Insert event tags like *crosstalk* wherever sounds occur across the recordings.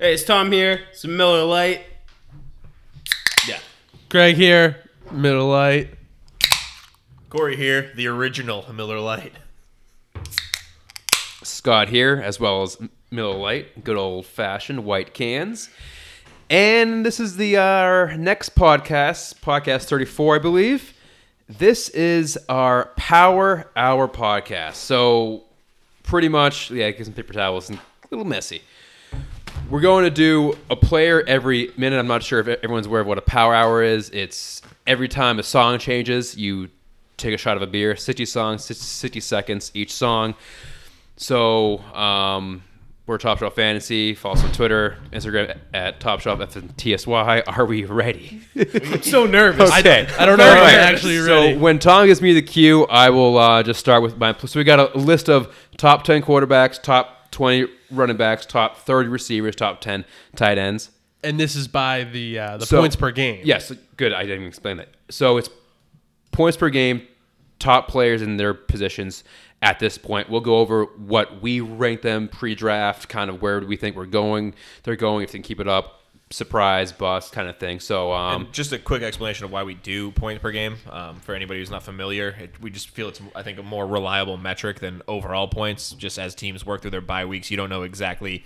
Hey, it's Tom here. Some Miller Lite. Yeah. Greg here, Miller Lite. Corey here, the original Miller Lite. Scott here, as well as Miller Lite, good old fashioned white cans. And this is the uh, our next podcast, podcast 34, I believe. This is our Power Hour podcast. So, pretty much, yeah, get some paper towels and a little messy. We're going to do a player every minute. I'm not sure if everyone's aware of what a power hour is. It's every time a song changes, you take a shot of a beer. 60 songs, 60 seconds each song. So um, we're Top Shelf Fantasy. Follow us on Twitter, Instagram at Top Shelf FNTSY. Are we ready? I'm *laughs* so nervous. Okay. I don't know if All I'm right. actually So ready. when Tom gives me the cue, I will uh, just start with my. So we got a list of top 10 quarterbacks, top 20 running backs, top 30 receivers, top 10 tight ends. And this is by the uh, the So- points per game. Yes, good. I didn't even explain that. So it's points per game, top players in their positions at this point. We'll go over what we rank them pre-draft, kind of where we think we're going. They're going if they can keep it up, surprise, bust, kind of thing. So um, Just a quick explanation of why we do points per game. Um, for anybody who's not familiar, it, we just feel it's, I think, a more reliable metric than overall points. Just as teams work through their bye weeks, you don't know exactly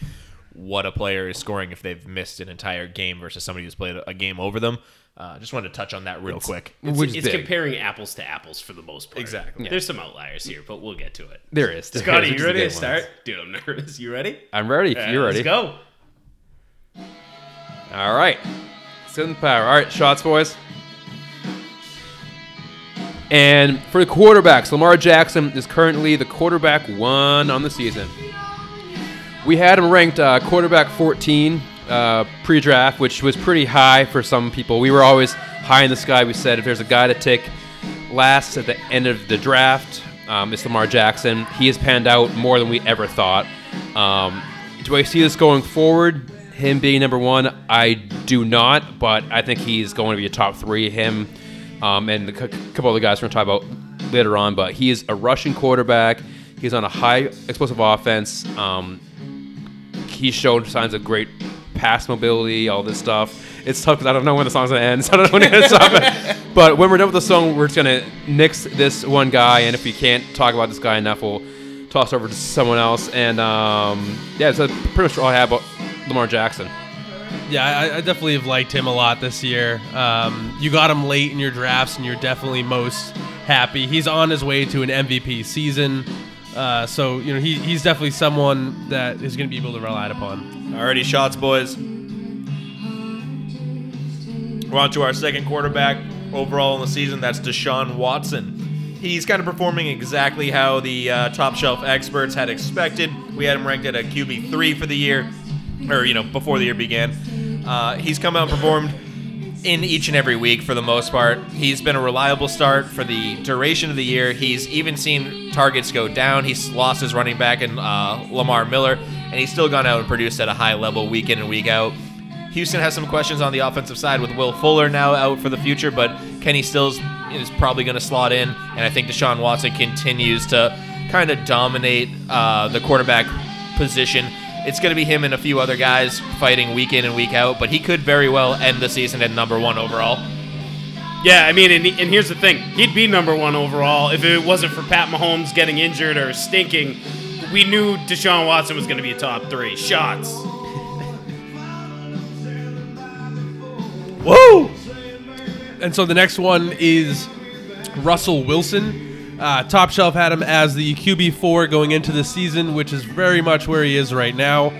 what a player is scoring if they've missed an entire game versus somebody who's played a, a game over them. Uh, just wanted to touch on that real quick. It's, which is it's comparing apples to apples for the most part. Exactly. There's some outliers here, but we'll get to it. there is. there Scotty, is, you is ready to start? ones. Dude, I'm nervous. You ready? I'm ready. If Uh, you're ready. Let's go. All right. In the power. All right, shots, boys. And for the quarterbacks, Lamar Jackson is currently the quarterback one on the season. We had him ranked uh, quarterback 14 uh, pre draft, which was pretty high for some people. We were always high in the sky. We said if there's a guy to take last at the end of the draft, um, it's Lamar Jackson. He has panned out more than we ever thought. Um, do I see this going forward? Him being number one, I do not, but I think he's going to be a top three. Him um, and a couple other guys we're going to talk about later on, but he is a rushing quarterback. He's on a high explosive offense. Um, he's shown signs of great pass mobility, all this stuff. It's tough because I don't know when the song's gonna end, *laughs* so I don't know when it's gonna stop. *laughs* But when we're done with the song, we're just gonna nix this one guy, and if we can't talk about this guy enough, we'll toss over to someone else. And um, yeah, that's pretty much all I have about Lamar Jackson. Yeah, I, I definitely have liked him a lot this year. Um, you got him late in your drafts, and you're definitely most happy. He's on his way to an MVP season. Uh, so you know he, he's definitely someone that is going to be able to rely upon. Alrighty, shots, boys. We're on to our second quarterback overall in the season. That's Deshaun Watson. He's kind of performing exactly how the uh, top shelf experts had expected. We had him ranked at a QB three for the year, or you know before the year began. Uh, he's come out and performed in each and every week for the most part. He's been a reliable start for the duration of the year. He's even seen targets go down. He's lost his running back in uh, Lamar Miller, and he's still gone out and produced at a high level week in and week out. Houston has some questions on the offensive side with Will Fuller now out for the future, but Kenny Stills is probably going to slot in, and I think Deshaun Watson continues to kind of dominate uh, the quarterback position. It's going to be him and a few other guys fighting week in and week out, but he could very well end the season at number one overall. Yeah, I mean, and, and here's the thing: he'd be number one overall if it wasn't for Pat Mahomes getting injured or stinking. We knew Deshaun Watson was going to be a top three shots. Whoa! And so the next one is Russell Wilson. Uh, Top Shelf had him as the QB4 going into the season, which is very much where he is right now.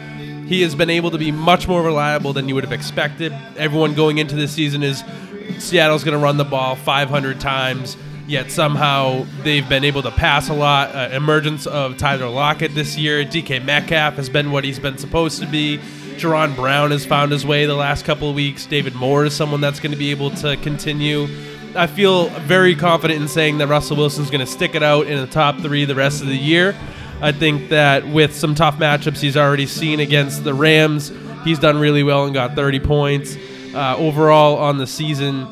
He has been able to be much more reliable than you would have expected. Everyone going into this season is Seattle's going to run the ball 500 times, yet somehow they've been able to pass a lot. Uh, emergence of Tyler Lockett this year. DK Metcalf has been what he's been supposed to be. Jaron Brown has found his way the last couple of weeks. David Moore is someone that's going to be able to continue. I feel very confident in saying that Russell Wilson's going to stick it out in the top three the rest of the year. I think that with some tough matchups he's already seen against the Rams, he's done really well and got 30 points. Uh, overall on the season,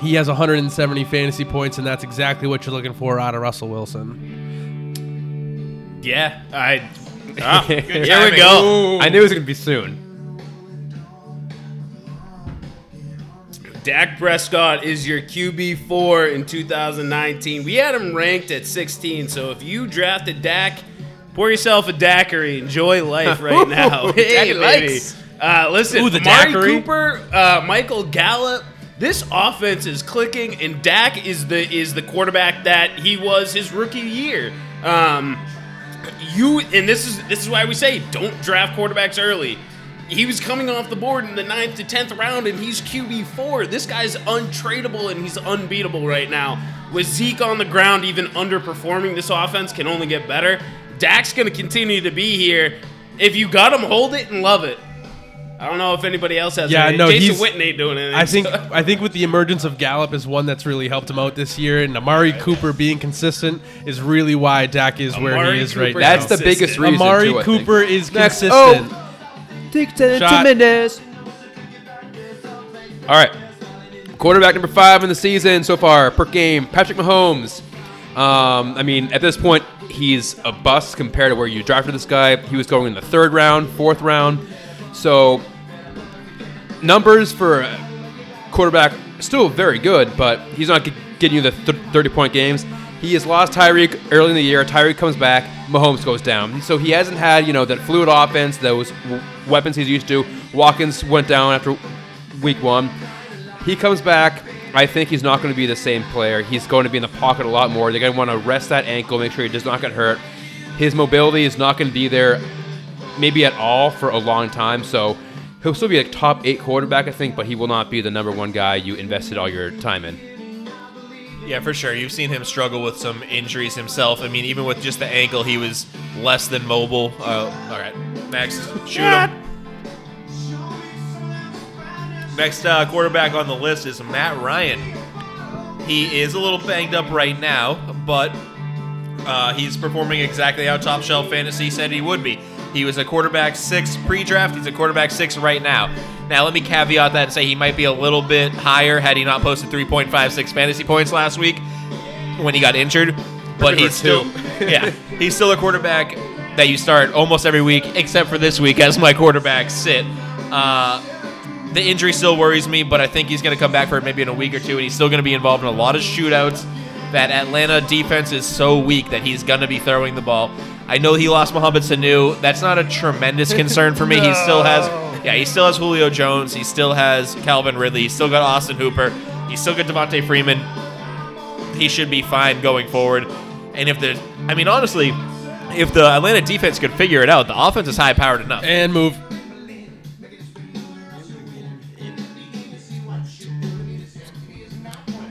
he has 170 fantasy points, and that's exactly what you're looking for out of Russell Wilson. Yeah, I. Ah, *laughs* here we timing. go. I knew it was gonna be soon. Dak Prescott is your QB4 in 2019. We had him ranked at 16, so if you drafted Dak, pour yourself a daiquiri. Enjoy life right *laughs* now. Hey, likes. Uh, listen, Ooh, the Amari daiquiri. Cooper, uh, Michael Gallup. This offense is clicking, and Dak is the is the quarterback that he was his rookie year. Um, you and this is this is why we say don't draft quarterbacks early. He was coming off the board in the ninth to tenth round, and he's QB four. This guy's untradeable and he's unbeatable right now. With Zeke on the ground, even underperforming, this offense can only get better. Dak's going to continue to be here. If you got him, hold it and love it. I don't know if anybody else has. Yeah, anything. no, Jason he's- Witten ain't doing anything. I think so- I think with the emergence of Gallup is one that's really helped him out this year, and Amari Cooper being consistent is really why Dak is where he is right now. That's the biggest reason. Amari too, Cooper is Next. Oh, Shot. All right. Quarterback number five in the season so far per game, Patrick Mahomes. Um, I mean, at this point, he's a bust compared to where you drafted this guy. He was going in the third round, fourth round. So, numbers for quarterback still very good, but he's not getting you the 30 point games. He has lost Tyreek early in the year. Tyreek comes back. Mahomes goes down. So he hasn't had, you know, that fluid offense, those weapons he's used to. Watkins went down after week one. He comes back. I think he's not going to be the same player. He's going to be in the pocket a lot more. They're going to want to rest that ankle, make sure he does not get hurt. His mobility is not going to be there, maybe at all, for a long time. So he'll still be a top eight quarterback, I think, but he will not be the number one guy you invested all your time in. Yeah, for sure. You've seen him struggle with some injuries himself. I mean, even with just the ankle, he was less than mobile. Uh, all right, next, shoot him. Next uh, quarterback on the list is Matt Ryan. He is a little banged up right now, but uh, he's performing exactly how Top Shelf Fantasy said he would be. He was a quarterback six pre-draft. He's a quarterback six right now. Now, let me caveat that and say he might be a little bit higher had he not posted 3.56 fantasy points last week when he got injured. But he's still, *laughs* *laughs* yeah, he's still a quarterback that you start almost every week, except for this week as my quarterback sit. Uh, the injury still worries me, but I think he's going to come back for it maybe in a week or two, and he's still going to be involved in a lot of shootouts. That Atlanta defense is so weak that he's going to be throwing the ball. I know he lost Mohamed Sanu. That's not a tremendous concern for me. He still has, yeah, he still has Julio Jones. He still has Calvin Ridley. He's still got Austin Hooper. He's still got Devonta Freeman. He should be fine going forward. And if the, I mean, honestly, if the Atlanta defense could figure it out, the offense is high powered enough. And move.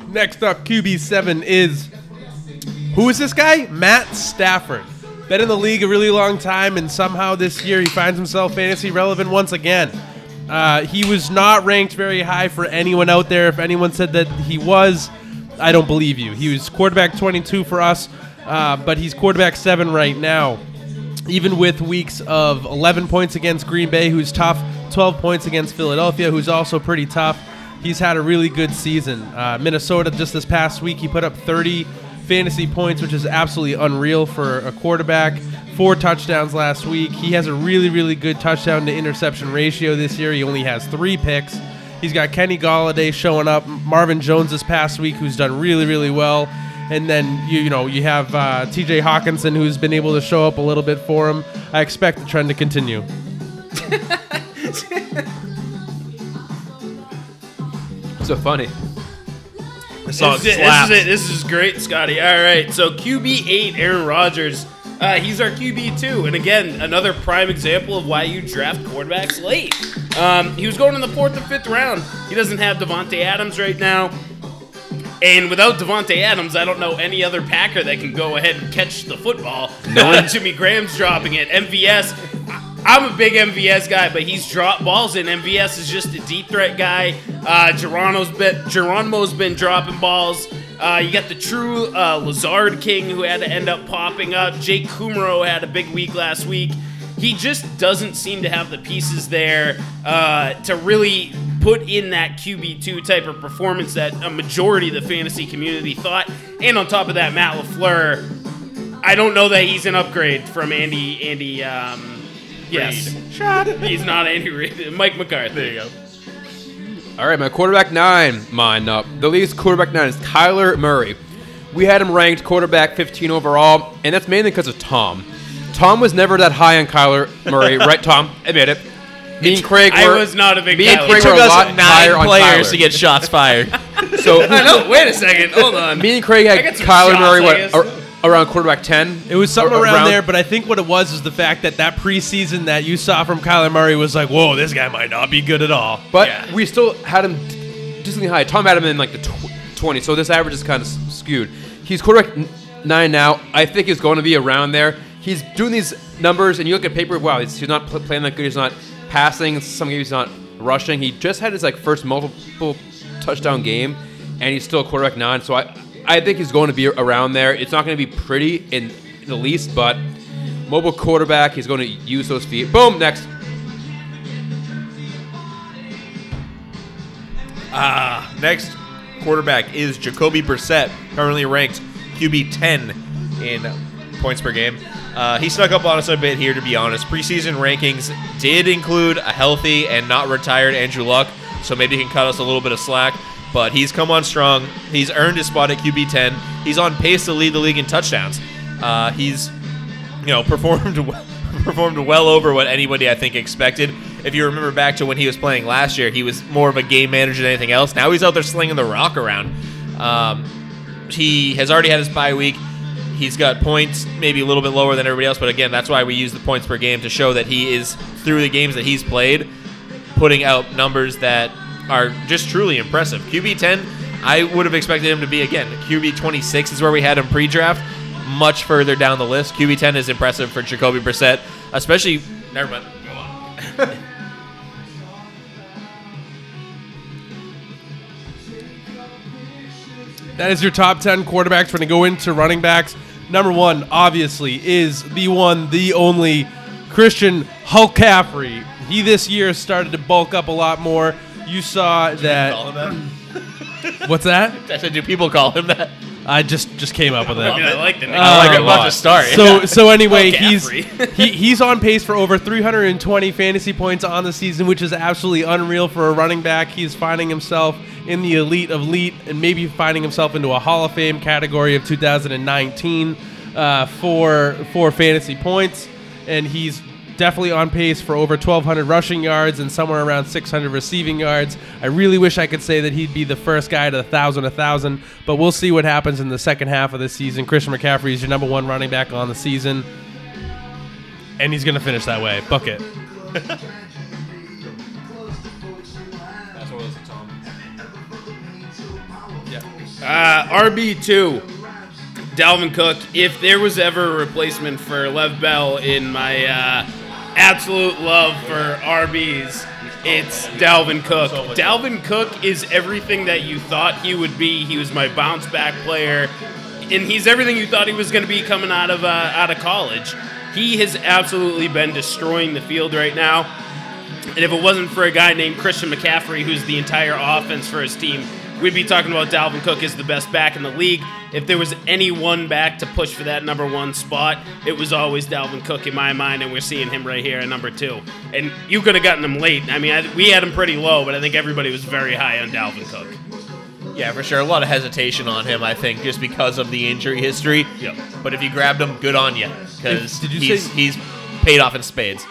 Next up, QB7 is. Who is this guy? Matt Stafford. Been in the league a really long time, and somehow this year he finds himself fantasy relevant once again. Uh, he was not ranked very high for anyone out there. If anyone said that he was, I don't believe you. He was quarterback 22 for us, uh, but he's quarterback 7 right now even with weeks of 11 points against Green Bay, who's tough, 12 points against Philadelphia, who's also pretty tough. He's had a really good season. Uh, Minnesota, just this past week, he put up 30 fantasy points, which is absolutely unreal for a quarterback. Four touchdowns last week. He has a really, really good touchdown to interception ratio this year. He only has three picks. He's got Kenny Golladay showing up, Marvin Jones this past week, who's done really, really well. And then you, you know you have uh, T.J. Hockenson, who's been able to show up a little bit for him. I expect the trend to continue. *laughs* So funny. The song This is, it, slaps. this is it. This is great, Scotty. All right. So QB eight, Aaron Rodgers. Uh, he's our QB two, and again, another prime example of why you draft quarterbacks late. Um, he was going in the fourth or fifth round. He doesn't have Davante Adams right now, and without Davante Adams, I don't know any other Packer that can go ahead and catch the football. Uh, *laughs* Jimmy Graham's dropping it. MVS. I'm a big MVS guy, but he's dropped balls, and MVS is just a deep threat guy. Uh, Geronimo's been Geronimo's been dropping balls. Uh, you got the true uh, Lazard King who had to end up popping up. Jake Kumerow had a big week last week. He just doesn't seem to have the pieces there uh, to really put in that QB2 type of performance that a majority of the fantasy community thought. And on top of that, Matt LaFleur, I don't know that he's an upgrade from Andy. Andy, um, yes, *laughs* he's not Andy Reid. Mike McCarthy. There you go. All right, my quarterback nine, mine up. The league's quarterback nine is Kyler Murray. We had him ranked quarterback 15 overall, and that's mainly because of Tom. Tom was never that high on Kyler Murray, *laughs* right? Tom, admit it. Me and Craig I were. was not a big Me and Kyler. Craig It were a lot us higher nine on players Kyler. to get shots fired. So *laughs* I know. Wait a second. Hold on. me and Craig had Kyler shots, Murray what, guess. ar- around quarterback 10. It was something Ar- around, there, but I think what it was is the fact that that preseason that you saw from Kyler Murray was like, whoa, this guy might not be good at all. But Yeah. we still had him decently high. Tom had him in like the tw- 20, so this average is kind of skewed. He's quarterback n- nine now. I think he's going to be around there. He's doing these numbers, and you look at paper. Wow, he's, he's not pl- playing that good. He's not passing. Some games he's not rushing. He just had his like first multiple touchdown game, and he's still quarterback nine. So I, I think he's going to be around there. It's not going to be pretty in the least, but mobile quarterback. He's going to use those feet. Boom. Next. Ah, next quarterback is Jacoby Brissett, currently ranked QB 10 in points per game. Uh, he snuck up on us a bit here, to be honest. Preseason rankings did include a healthy and not retired Andrew Luck, so maybe he can cut us a little bit of slack. But he's come on strong. He's earned his spot at QB 10. He's on pace to lead the league in touchdowns. Uh, he's you know, *laughs* performed w- *laughs* performed well over what anybody I think expected. If you remember back to when he was playing last year, he was more of a game manager than anything else. Now he's out there slinging the rock around. Um, he has already had his bye week. He's got points maybe a little bit lower than everybody else, but again, that's why we use the points per game to show that he is through the games that he's played, putting out numbers that are just truly impressive. QB 10, I would have expected him to be again. QB 26 is where we had him pre-draft, much further down the list. QB 10 is impressive for Jacoby Brissett, especially. Never mind. Go on. *laughs* That is your top 10 quarterbacks. We're going to go into running backs. Number one, obviously, is the one, the only Christian Hulk Caffrey. He this year started to bulk up a lot more. You saw that. Call him that? What's that? *laughs* I said, do people call him that? I just just came up with I mean, that. I like the name. Uh, I like a it. About lot. to start. So so anyway, Oh, he's Caffrey. *laughs* he, he's on pace for over 320 fantasy points on the season, which is absolutely unreal for a running back. He's finding himself in the elite of elite, and maybe finding himself into a Hall of Fame category of 2019 uh, for for fantasy points, and he's definitely on pace for over 1,200 rushing yards and somewhere around 600 receiving yards. I really wish I could say that he'd be the first guy to 1,000, 1,000, but we'll see what happens in the second half of the season. Christian McCaffrey is your number one running back on the season, and he's going to finish that way. Book it. Uh, RB2, Dalvin Cook. If there was ever a replacement for Lev Bell in my uh, absolute love for RBs, it's Dalvin Cook. Dalvin Cook is everything that you thought he would be. He was my bounce back player, and he's everything you thought he was going to be coming out of uh, out of college. He has absolutely been destroying the field right now. And if it wasn't for a guy named Christian McCaffrey, who's the entire offense for his team, we'd be talking about Dalvin Cook as the best back in the league. If there was any one back to push for that number one spot, it was always Dalvin Cook in my mind, and we're seeing him right here at number two. And you could have gotten him late. I mean, I, we had him pretty low, but I think everybody was very high on Dalvin Cook. Yeah, for sure. A lot of hesitation on him, I think, just because of the injury history. Yep. But if you grabbed him, good on you, because he's, say- he's paid off in spades.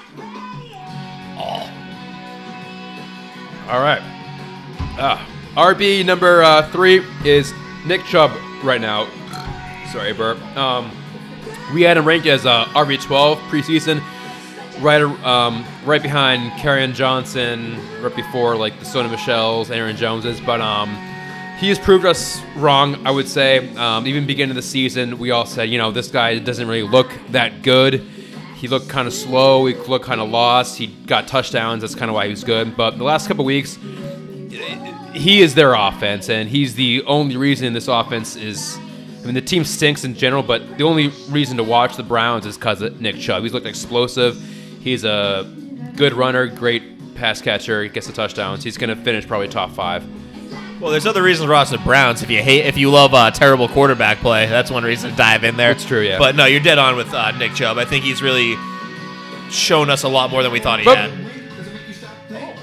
All right. Uh, RB number uh, three is Nick Chubb right now. Sorry, burp. Um, we had him ranked as uh, RB12 preseason, right, um, right behind Kerryon Johnson, right before like the Sony Michel's, Aaron Joneses. But um, he has proved us wrong. I would say, um, even beginning of the season, we all said, you know, this guy doesn't really look that good. He looked kind of slow. He looked kind of lost. He got touchdowns. That's kind of why he was good. But the last couple weeks, he is their offense, and he's the only reason this offense is. I mean, the team stinks in general, but the only reason to watch the Browns is because of Nick Chubb. He's looked explosive. He's a good runner, great pass catcher. He gets the touchdowns. He's going to finish probably top five. Well, there's other reasons Ross the Browns. If you hate, if you love uh, terrible quarterback play, that's one reason to dive in there. That's true, yeah. But no, you're dead on with uh, Nick Chubb. I think he's really shown us a lot more than we thought he But- had.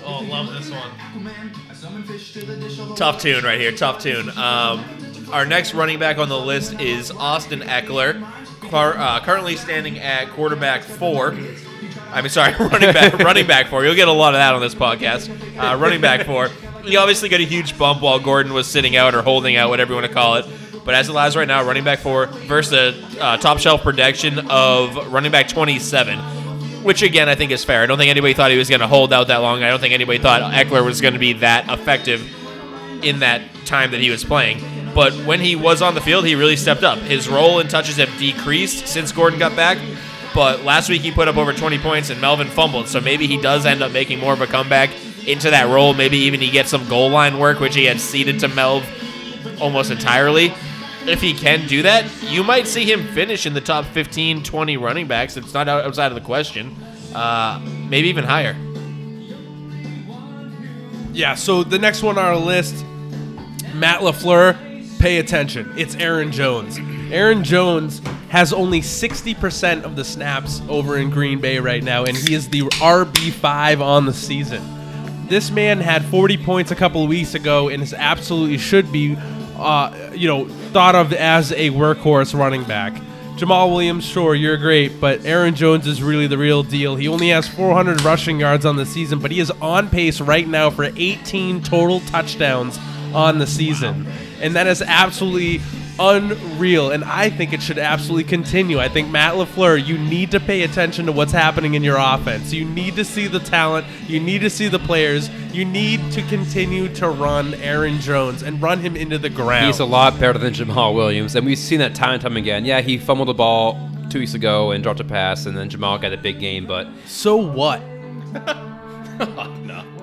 Oh, love this one. Tough tune right here. Tough tune. Um, our next running back on the list is Austin Ekeler, car, uh, currently standing at quarterback four. I mean, sorry, *laughs* running back, running back four. You'll get a lot of that on this podcast. Uh, running back four. He obviously got a huge bump while Gordon was sitting out or holding out, whatever you want to call it. But as it lies right now, running back four versus uh, top shelf projection of running back 27 which again I think is fair. I don't think anybody thought he was going to hold out that long. I don't think anybody thought Ekeler was going to be that effective in that time that he was playing. But when he was on the field, he really stepped up. His role and touches have decreased since Gordon got back. But last week he put up over 20 points and Melvin fumbled. So maybe he does end up making more of a comeback into that role. Maybe even he gets some goal line work, which he had ceded to Melv almost entirely. If he can do that, you might see him finish in the top 15, 20 running backs. It's not outside of the question. Uh, maybe even higher. Yeah, so the next one on our list, Matt LaFleur, pay attention. It's Aaron Jones. Aaron Jones has only 60% of the snaps over in Green Bay right now, and he is the RB5 on the season. This man had 40 points a couple weeks ago and is absolutely should be, uh, you know, thought of as a workhorse running back. Jamaal Williams, sure, you're great, but Aaron Jones is really the real deal. He only has 400 rushing yards on the season, but he is on pace right now for 18 total touchdowns on the season. And that is absolutely unreal, and I think it should absolutely continue. I think Matt LaFleur, you need to pay attention to what's happening in your offense. You need to see the talent, you need to see the players, you need to continue to run Aaron Jones and run him into the ground. He's a lot better than Jamaal Williams, and we've seen that time and time again. Yeah, he fumbled the ball two weeks ago and dropped a pass, and then Jamaal got a big game, but so what? *laughs* no.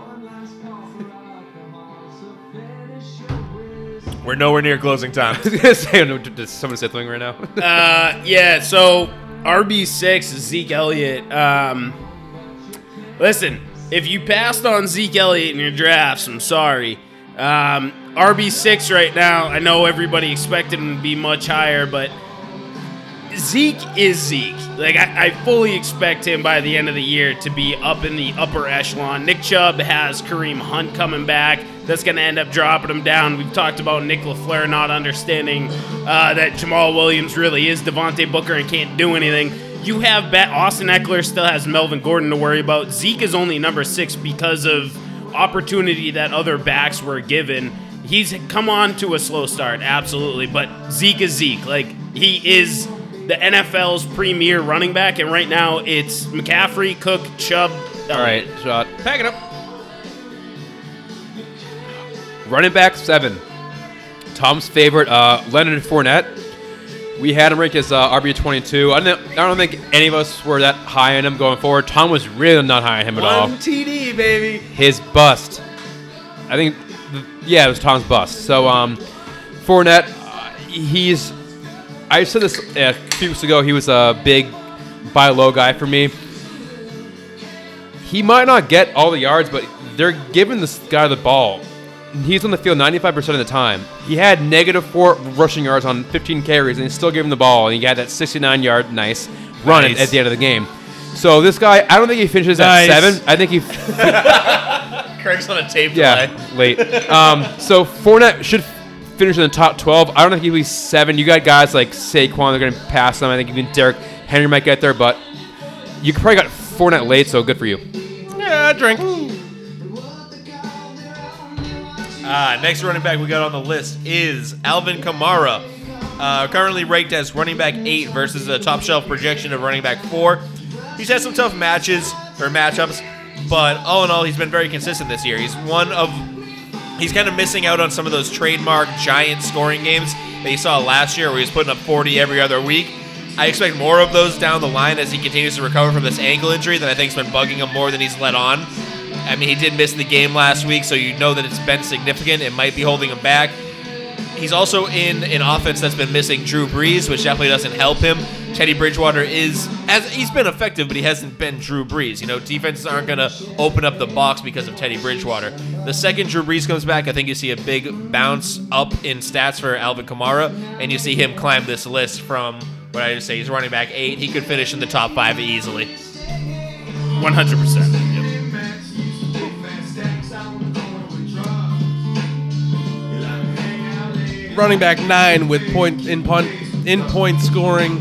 We're nowhere near closing time. *laughs* I was gonna say, does someone say something right now? *laughs* Uh, yeah, so RB6, Zeke Elliott. Um, listen, if you passed on Zeke Elliott in your drafts, I'm sorry. Um, RB6 right now, I know everybody expected him to be much higher, but Zeke is Zeke. Like I, I, fully expect him by the end of the year to be up in the upper echelon. Nick Chubb has Kareem Hunt coming back. That's going to end up dropping him down. We've talked about Nick LaFleur not understanding uh, that Jamaal Williams really is Devontae Booker and can't do anything. You have bet Austin Ekeler still has Melvin Gordon to worry about. Zeke is only number six because of opportunity that other backs were given. He's come on to a slow start, absolutely, but Zeke is Zeke. Like he is the NFL's premier running back, and right now it's McCaffrey, Cook, Chubb. All right, shot. Pack it up. Running back seven. Tom's favorite, uh, Leonard Fournette. We had him ranked as uh, RB twenty two. I don't, I don't think any of us were that high on him going forward. Tom was really not high on him at all. One TD, baby. His bust. I think, yeah, it was Tom's bust. So, um, Fournette, uh, he's. I said this uh, a few weeks ago. He was a big buy low guy for me. He might not get all the yards, but they're giving this guy the ball. He's on the field 95% of the time. He had negative four rushing yards on 15 carries, and he still gave him the ball, and he got that 69 yard nice run Nice. at the end of the game. So this guy, I don't think he finishes Nice. at seven. I think he *laughs* Craig's on a tape yeah, delay. late. Um, so Fournette should finish in the top 12. I don't think he'll be seven. You got guys like Saquon, they're going to pass them. I think even Derrick Henry might get there, but you probably got Fournette late, so good for you. Yeah, drink. Uh, next running back we got on the list is Alvin Kamara. Uh, currently ranked as running back eight versus a top shelf projection of running back four. He's had some tough matches or matchups, but all in all, he's been very consistent this year. He's one of he's kind of missing out on some of those trademark giant scoring games that you saw last year, where he was putting up 40 every other week. I expect more of those down the line as he continues to recover from this ankle injury that I think's been bugging him more than he's let on. I mean, he did miss the game last week, so you know that it's been significant. It might be holding him back. He's also in an offense that's been missing Drew Brees, which definitely doesn't help him. Teddy Bridgewater is as he's been effective, but he hasn't been Drew Brees. You know, defenses aren't going to open up the box because of Teddy Bridgewater. The second Drew Brees comes back, I think you see a big bounce up in stats for Alvin Kamara, and you see him climb this list from what I just say he's running back eight. He could finish in the top five easily. 100%. Yep. Running back nine with point in punt in point scoring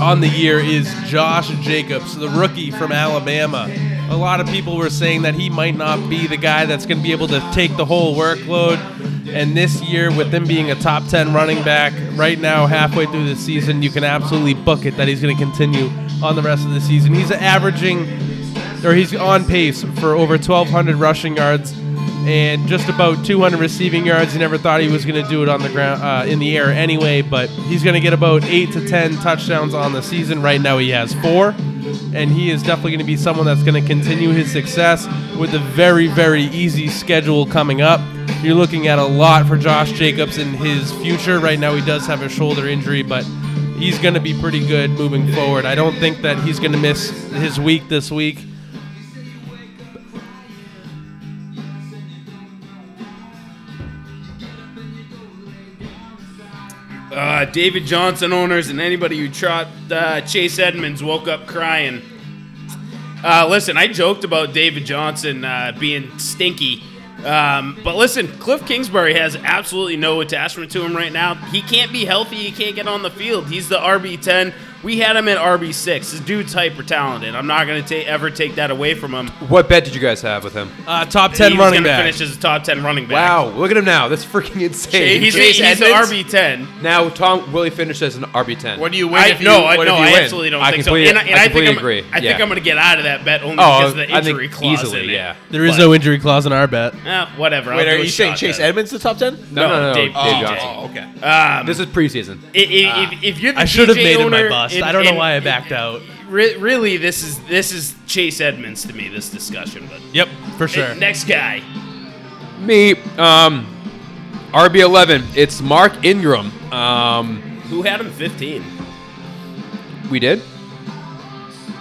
on the year is Josh Jacobs, the rookie from Alabama. A lot of people were saying that he might not be the guy that's going to be able to take the whole workload. And this year, with him being a top 10 running back, right now, halfway through the season, you can absolutely book it that he's going to continue on the rest of the season. He's averaging, or he's on pace for over 1,200 rushing yards and just about 200 receiving yards. He never thought he was going to do it on the ground, uh, in the air anyway, but he's going to get about eight to 10 touchdowns on the season. Right now, he has four, and he is definitely going to be someone that's going to continue his success with a very, very easy schedule coming up. You're looking at a lot for Josh Jacobs in his future. Right now, he does have a shoulder injury, but he's going to be pretty good moving forward. I don't think that he's going to miss his week this week. Uh, David Johnson owners and anybody who trot uh, Chase Edmonds woke up crying. Uh, listen, I joked about David Johnson uh, being stinky. Um, but listen, Cliff Kingsbury has absolutely no attachment to him right now. He can't be healthy. He can't get on the field. He's the RB10. We had him at RB6. This dude's hyper talented. I'm not going to ever take that away from him. What bet did you guys have with him? Uh, top 10 He's running gonna back. finish as a top 10 running back. Wow, look at him now. That's freaking insane. He's, Chase he's the Edmonds? RB10. now Tom Willie finished as an RB10. What do you win I, if you? no, I, what no, if you I win? absolutely don't I think so. And I, and I I think completely I'm. I think Yeah. I'm going to get out of that bet only Oh, because of the I think injury clause easily, in it. yeah. There is But- no injury clause in our bet. Eh, whatever. I'll Wait, do are a you saying Chase. Edmonds the top ten? No, no, no, no. Dave- Dave, oh, Johnson. Oh, okay. Um, This is preseason. i- i- if, if you're the I should have DJ made it my owner, bust. and- I don't know and- why I backed out. Re- really, this is this is Chase Edmonds to me. This discussion, but Yep, for sure. next guy. Me, um, RB11. It's Mark Ingram. Um, Who had him 15? we did.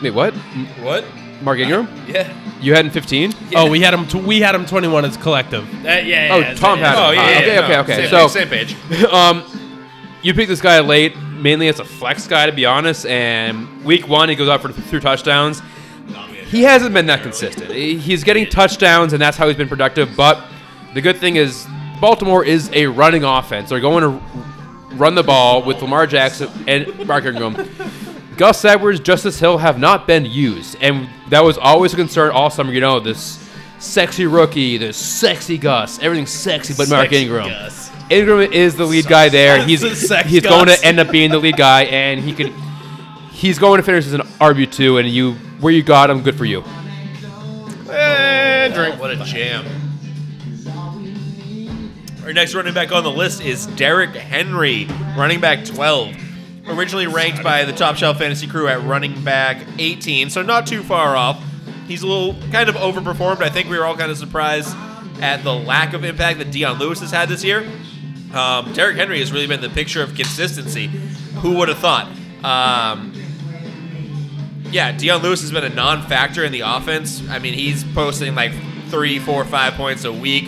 Wait, what? What? Mark Ingram? *laughs* Yeah. You had him 15? Oh, we had him. T- we had him 21 as collective. Uh, yeah, yeah. Oh, yeah, Tom yeah, had Oh him. yeah. Ah, yeah, okay, no, okay, okay. Same, So- same page. *laughs* um, you picked this guy late, mainly as a flex guy, to be honest. And week one, he goes out for three touchdowns. He hasn't been that consistent. He's getting touchdowns, and that's how he's been productive. But the good thing is, Baltimore is a running offense. They're going to run the ball with Lamar Jackson and Mark Ingram. Gus Edwards, Justice Hill have not been used, and that was always a concern all summer. You know, this sexy rookie, this sexy Gus, everything's sexy, but Mark Sexy Ingram. Gus. Ingram is the lead guy there. He's *laughs* he's going to end up being the lead guy, and he could he's going to finish as an RB two. And you where you got him, good for you. And drink. What a jam. Our next running back on the list is Derrick Henry, running back 12. Originally ranked by the Top Shelf Fantasy crew at running back 18, so not too far off. He's a little kind of overperformed. I think we were all kind of surprised at the lack of impact that Dion Lewis has had this year. Um, Derrick Henry has really been the picture of consistency. Who would have thought? Um, yeah, Dion Lewis has been a non-factor in the offense. I mean, he's posting like three, four, five points a week.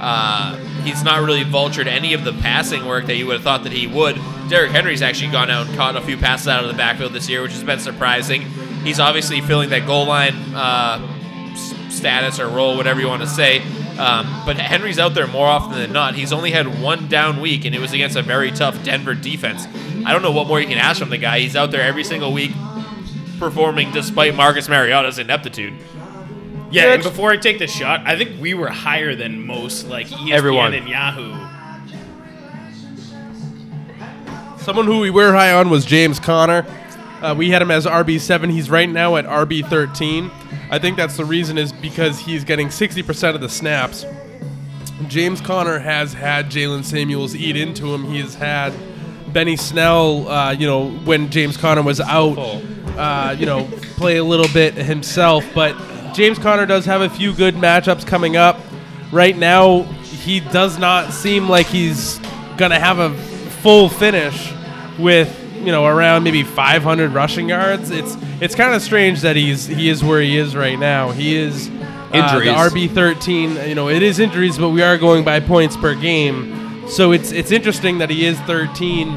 Uh, he's not really vultured any of the passing work that you would have thought that he would. Derrick Henry's actually gone out and caught a few passes out of the backfield this year, which has been surprising. He's obviously filling that goal line uh, status or role, whatever you want to say. Um, but Henry's out there more often than not. He's only had one down week, and it was against a very tough Denver defense. I don't know what more you can ask from the guy. He's out there every single week performing despite Marcus Mariota's ineptitude. Yeah, and before I take the shot, I think we were higher than most, like ESPN Everyone. and Yahoo. Someone who we were high on was James Conner. Uh, we had him as RB7. He's right now at RB13. I think that's the reason is because he's getting 60% of the snaps. James Conner has had Jaylen Samuels eat into him. He has had Benny Snell, uh, you know, when James Conner was out, uh, you know, play a little bit himself. But James Conner does have a few good matchups coming up. Right now, he does not seem like he's going to have a full finish with you know around maybe 500 rushing yards. It's it's kind of strange that he's he is where he is right now. He is uh, Injuries. the RB 13. You know it is injuries, but we are going by points per game. So it's it's interesting that he is 13.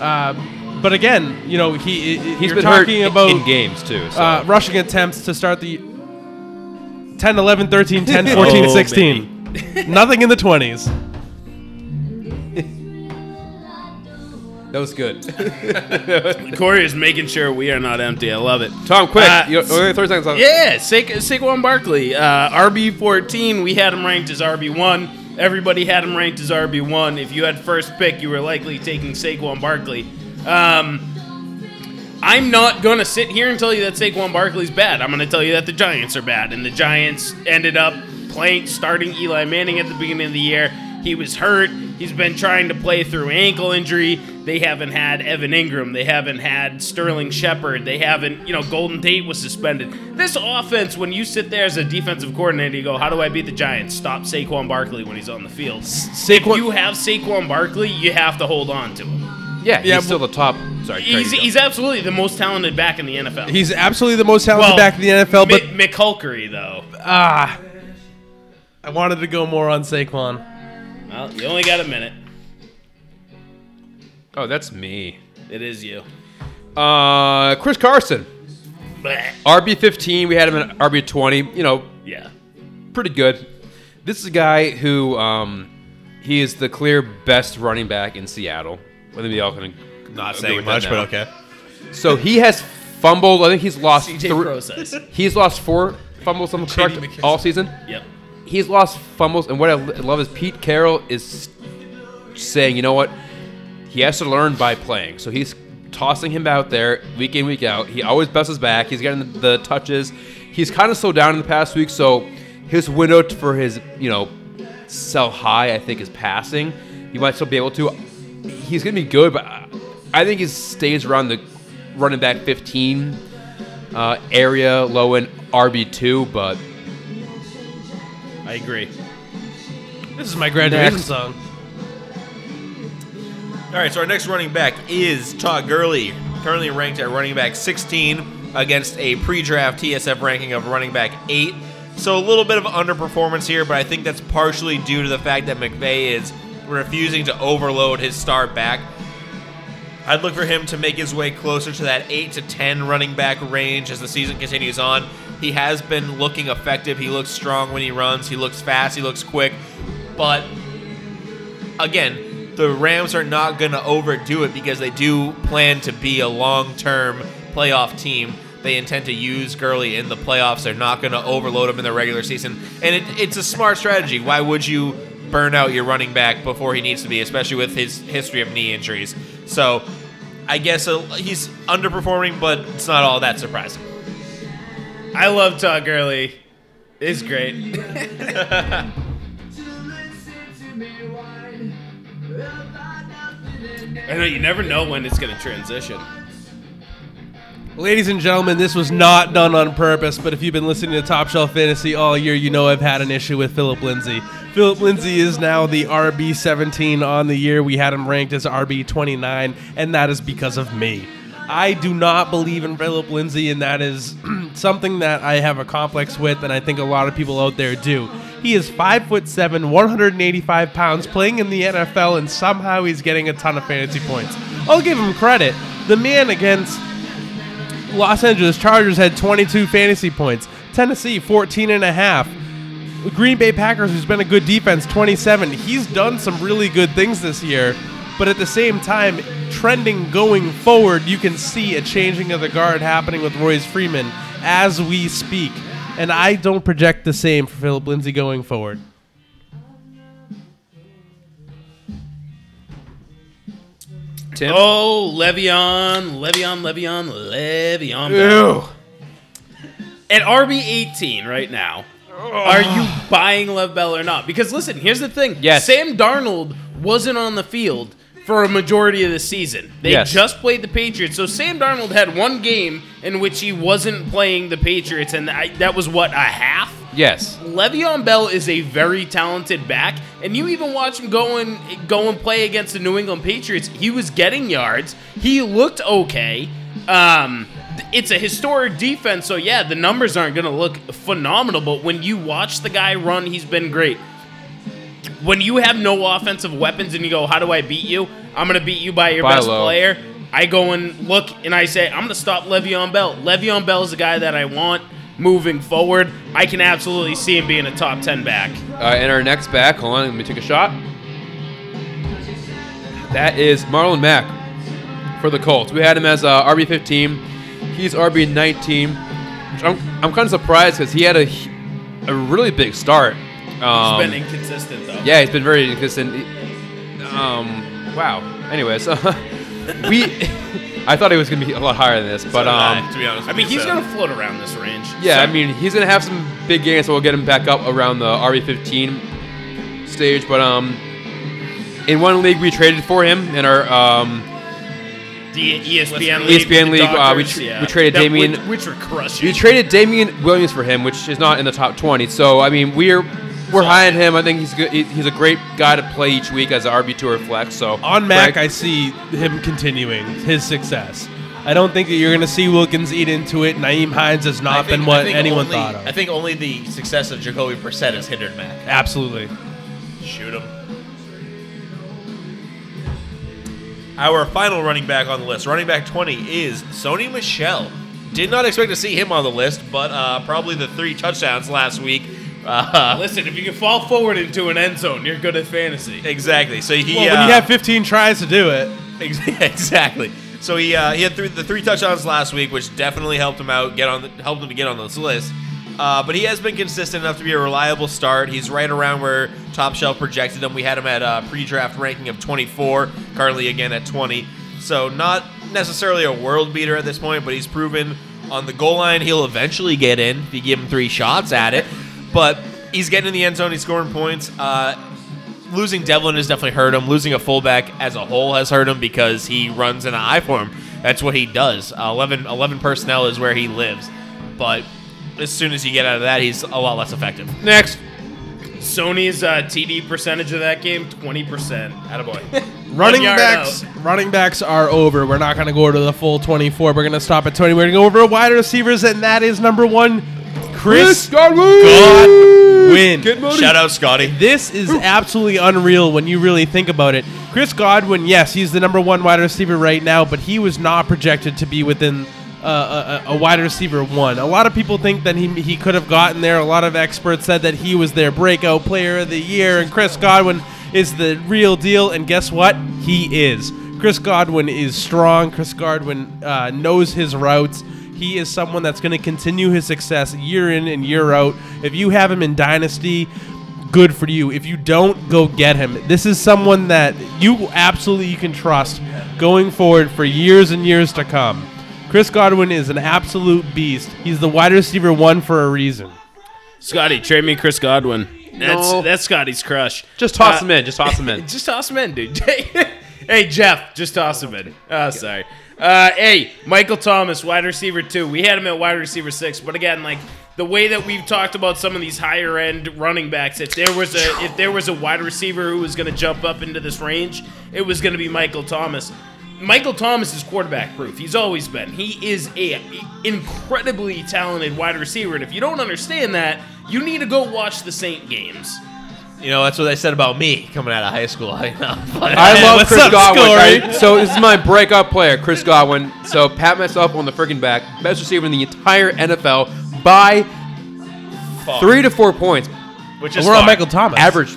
Uh, but again, you know he He's he's been talking hurt about in games too. So. uh, rushing attempts to start the 10, 11, 13, 10, *laughs* 14, Oh, 16. *laughs* Nothing in the 20s. That was good. *laughs* Corey is making sure we are not empty. I love it. Tom, quick. Uh, you, oh, 30 seconds on. Yeah, Sa- Saquon Barkley, uh, RB fourteen. We had him ranked as RB one. Everybody had him ranked as RB one. If you had first pick, you were likely taking Saquon Barkley. Um, I'm not gonna sit here and tell you that Saquon Barkley's bad. I'm gonna tell you that the Giants are bad, and the Giants ended up playing starting Eli Manning at the beginning of the year. He was hurt. He's been trying to play through ankle injury. They haven't had Evan Engram. They haven't had Sterling Shepard. They haven't, you know, Golden Tate was suspended. This offense, when you sit there as a defensive coordinator, you go, "How do I beat the Giants? Stop Saquon Barkley when he's on the field." Saquon- if you have Saquon Barkley, you have to hold on to him. Yeah, yeah, he's Yeah, still the top. Sorry, He's, he's absolutely the most talented back in the NFL. He's absolutely the most talented Well, back in the NFL, but Mi- McCulkery, though. ah, I wanted to go more on Saquon. Well, you only got a minute. Oh, that's me. It is you. Uh, Chris Carson, Bleh. RB 15. We had him at RB 20. You know, Yeah. pretty good. This is a guy who um, he is the clear best running back in Seattle. I think we all can Not agree saying with that much, but okay. So he has fumbled. I think he's lost CJ three. process. He's lost four fumbles. I'm correct McKissic. all season. Yep. He's lost fumbles, and what I love is Pete Carroll is saying, you know what, he has to learn by playing. So he's tossing him out there week in week out. He always bounces back. He's getting the, touches. He's kind of slowed down in the past week, so his window for his you know sell high, I think, is passing. He might still be able to. He's gonna be good, but I- I think he stays around the running back 15 uh, area, low end RB two, but. I agree. This is my graduation Next. song. All right, so our next running back is Todd Gurley, currently ranked at running back 16 against a pre-draft TSF ranking of running back 8. So a little bit of underperformance here, but I think that's partially due to the fact that McVay is refusing to overload his star back. I'd look for him to make his way closer to that 8 to 10 running back range as the season continues on. He has been looking effective. He looks strong when he runs. He looks fast. He looks quick. But again, the Rams are not going to overdo it because they do plan to be a long term playoff team. They intend to use Gurley in the playoffs. They're not going to overload him in the regular season. And it, it's a smart strategy. Why would you burn out your running back before he needs to be, especially with his history of knee injuries? So I guess uh, he's underperforming, but it's not all that surprising. I love Todd Gurley. It's great. I know you never know when it's gonna transition. Ladies and gentlemen, this was not done on purpose, but if you've been listening to Top Shelf Fantasy all year, you know I've had an issue with Phillip Lindsay. Phillip Lindsay is now the RB 17 on the year. We had him ranked as RB 29, and that is because of me. I do not believe in Phillip Lindsay, and that is *clears throat* something that I have a complex with, and I think a lot of people out there do. He is five foot seven, 185 pounds, playing in the NFL, and somehow he's getting a ton of fantasy points. I'll give him credit. The man against Los Angeles Chargers had 22 fantasy points. Tennessee 14 and a half. Green Bay Packers, who's been a good defense, 27. He's done some really good things this year, but at the same time, trending going forward, you can see a changing of the guard happening with Royce Freeman as we speak. And I don't project the same for Phillip Lindsay going forward. Tim. Oh, Le'Veon, Le'Veon, Le'Veon, Le'Veon. Bell. At RB 18 right now, are you buying Lev Bell or not? Because listen, here's the thing. Yes. Sam Darnold wasn't on the field for a majority of the season. They Yes. just played the Patriots. So Sam Darnold had one game in which he wasn't playing the Patriots, and I, that was what, a half? Yes. Le'Veon Bell is a very talented back, and you even watch him go and go and play against the New England Patriots. He was getting yards. He looked okay. Um, it's a historic defense, so yeah, the numbers aren't going to look phenomenal. But when you watch the guy run, he's been great. When you have no offensive weapons and you go, "How do I beat you?" I'm going to beat you by your Buy best low. player. I go and look and I say, I'm going to stop Le'Veon Bell. Le'Veon Bell is the guy that I want moving forward. I can absolutely see him being a top 10 back. Uh, and our next back, hold on, let me take a shot. That is Marlon Mack. for the Colts. We had him as uh, RB 15. He's RB 19. I'm, I'm kind of surprised because he had a, a really big start. Um, He's been inconsistent though. yeah, he's been very inconsistent. Um, wow. Anyways, *laughs* we I thought he was gonna be a lot higher than this, but So did I, um, to be honest, I mean, he's so. gonna float around this range. yeah, So- I mean he's gonna have some big gains, so we'll get him back up around the RB 15 stage. But um, in one league we traded for him in our um, the ESPN league, ESPN league. league, uh, we Dodgers, tr- yeah. we traded That- Damien- which, which were crushing. we traded Damien Williams for him, which is not in the top 20. So I mean we're we're high on him. I think he's good. he- He's a great guy to play each week as an RB two or flex. So On Mac, Greg- I see him continuing his success. I don't think that you're going to see Wilkins eat into it. Nyheim Hines has not think- been what anyone only- thought of. I think only the success of Jacoby Brissett has hindered Mac. Absolutely. Shoot him. Our final running back on the list, running back 20, is Sony Michel. Did not expect to see him on the list, but uh, probably the three touchdowns last week. Uh, Listen, if you can fall forward into an end zone, you're good at fantasy. exactly. So he. Well, when uh, you have 15 tries to do it, Ex- *laughs* exactly. So he uh, he had three, the three touchdowns last week, which definitely helped him out get on the, helped him to get on this list. Uh, but he has been consistent enough to be a reliable start. He's right around where Top Shelf projected him. We had him at a pre-draft ranking of 24, currently again at 20. So not necessarily a world beater at this point, but he's proven on the goal line he'll eventually get in if you give him three shots at it. But he's getting in the end zone. He's scoring points. Uh, losing Develin has definitely hurt him. Losing a fullback as a whole has hurt him because he runs in an I form. That's what he does. Uh, 11, 11 personnel is where he lives. But as soon as you get out of that, he's a lot less effective. next. Sony's uh, TD percentage of that game, 20%. Attaboy. *laughs* running yard backs running backs are over. We're not going to go to the full 24. We're going to stop at 20. We're going to go over wide receivers, and that is number one, Chris Godwin. Shout out Scotty. This is absolutely unreal when you really think about it. Chris Godwin, yes, he's the number one wide receiver right now, but he was not projected to be within uh, a, a wide receiver one. A lot of people think that he, he could have gotten there. A lot of experts said that he was their breakout player of the year, and Chris Godwin is the real deal. And guess what? He is. Chris Godwin is strong. Chris Godwin uh, knows his routes. He is someone that's going to continue his success year in and year out. If you have him in Dynasty, good for you. If you don't, go get him. This is someone that you absolutely can trust going forward for years and years to come. Chris Godwin is an absolute beast. He's the wide receiver one for a reason. Scotty, trade me Chris Godwin. That's No. that's Scotty's crush. Just toss Uh, him in. Just toss him in. *laughs* Just toss him in, dude. *laughs* hey, Jeff, just toss him in. Oh, sorry. Uh, hey, Michael Thomas, wide receiver two. We had him at wide receiver six, but again, like the way that we've talked about some of these higher end running backs, if there was a if there was a wide receiver who was going to jump up into this range, it was going to be Michael Thomas. Michael Thomas is quarterback proof. He's always been. He is a incredibly talented wide receiver, and if you don't understand that, you need to go watch the Saint games. You know, that's what they said about me coming out of high school. *laughs* I know. I Hey, love Chris up, Godwin. Scory? I- so this is my breakout player, Chris Godwin. So pat myself on the freaking back. Best receiver in the entire NFL by three to four points. which is We're on. Michael Thomas. Average.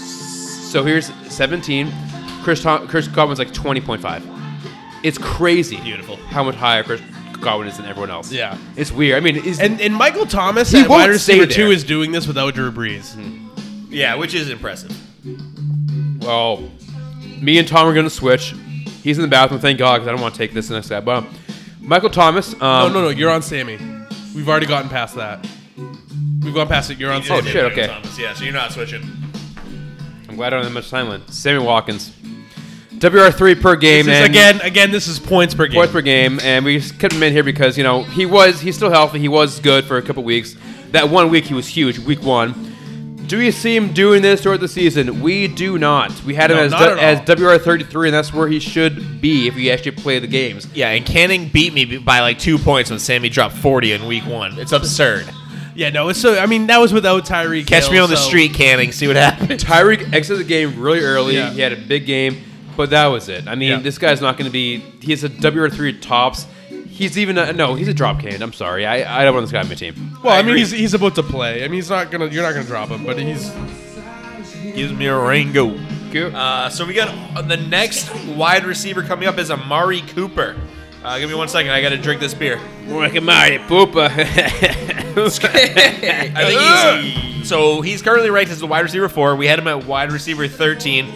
So here's 17. Chris Tom- Chris Godwin's like 20.5. It's crazy. Beautiful. How much higher Chris Godwin is than everyone else. Yeah. It's weird. I mean, is And and Michael Thomas He at won't wide receiver two there. is doing this without Drew Brees. Mm-hmm. Yeah, which is impressive. well, me and Tom are gonna switch. He's in the bathroom. Thank God, because I don't want to take this next guy. But um, Michael Thomas. Um, No, no, no. You're on Sammy. We've already gotten past that. We've gone past it. You're on You Sammy. just shit, okay. Thomas. Yeah, so you're not switching. I'm glad I don't have much time left. Sammy Watkins. WR3 per game. This is, and again, again, this is points per game. points per game, and we just kept him in here because you know he was he's still healthy. He was good for a couple weeks. That one week he was huge. Week one. Do we see him doing this throughout the season? We do not. We had him No, as not at as. WR33, and that's where he should be if he actually play the games. Yeah, and Canning beat me by like two points when Sammy dropped 40 in week one. It's absurd. Yeah, no. It's so. I mean, that was without Tyreek. Catch Hill, me on the street, Canning. See what happens. *laughs* Tyreek exited the game really early. Yeah. He had a big game, but that was it. I mean, Yeah. this guy's not going to be. He's a WR3 tops. He's even a, no. He's a drop candidate. I'm sorry. I, I don't want this guy on my team. Well, I, I mean, agree. he's he's about to play. I mean, he's not gonna. You're not gonna drop him, but he's. Gives me a Rango. you. Uh, so we got uh, the next wide receiver coming up is Amari Cooper. Uh, give me one second. I got to drink this beer. More like a Mario Poopa. *laughs* I think he's so he's currently ranked as the wide receiver four. We had him at wide receiver thirteen.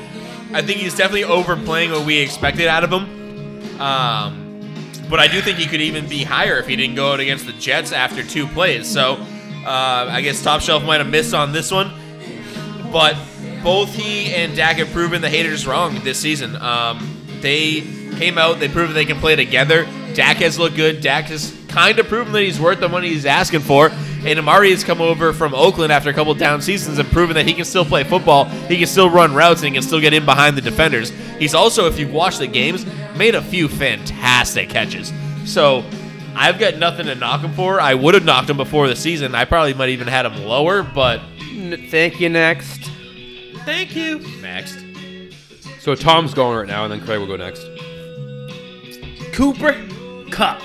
I think he's definitely overplaying what we expected out of him. Um, but I do think he could even be higher if he didn't go out against the Jets after two plays. So uh, I guess top shelf might have missed on this one. But both he and Dak have proven the haters wrong this season. Um, they came out, they proved they can play together. Dak has looked good. Dak has kind of proven that he's worth the money he's asking for. And Amari has come over from Oakland after a couple down seasons and proven that he can still play football. He can still run routes and he can still get in behind the defenders. He's also, if you've watched the games, made a few fantastic catches. So I've got nothing to knock him for. I would have knocked him before the season. I probably might even had him lower, but N- Thank you. Next. thank you. Next. So Tom's going right now, and then Craig will go next. Cooper Kupp.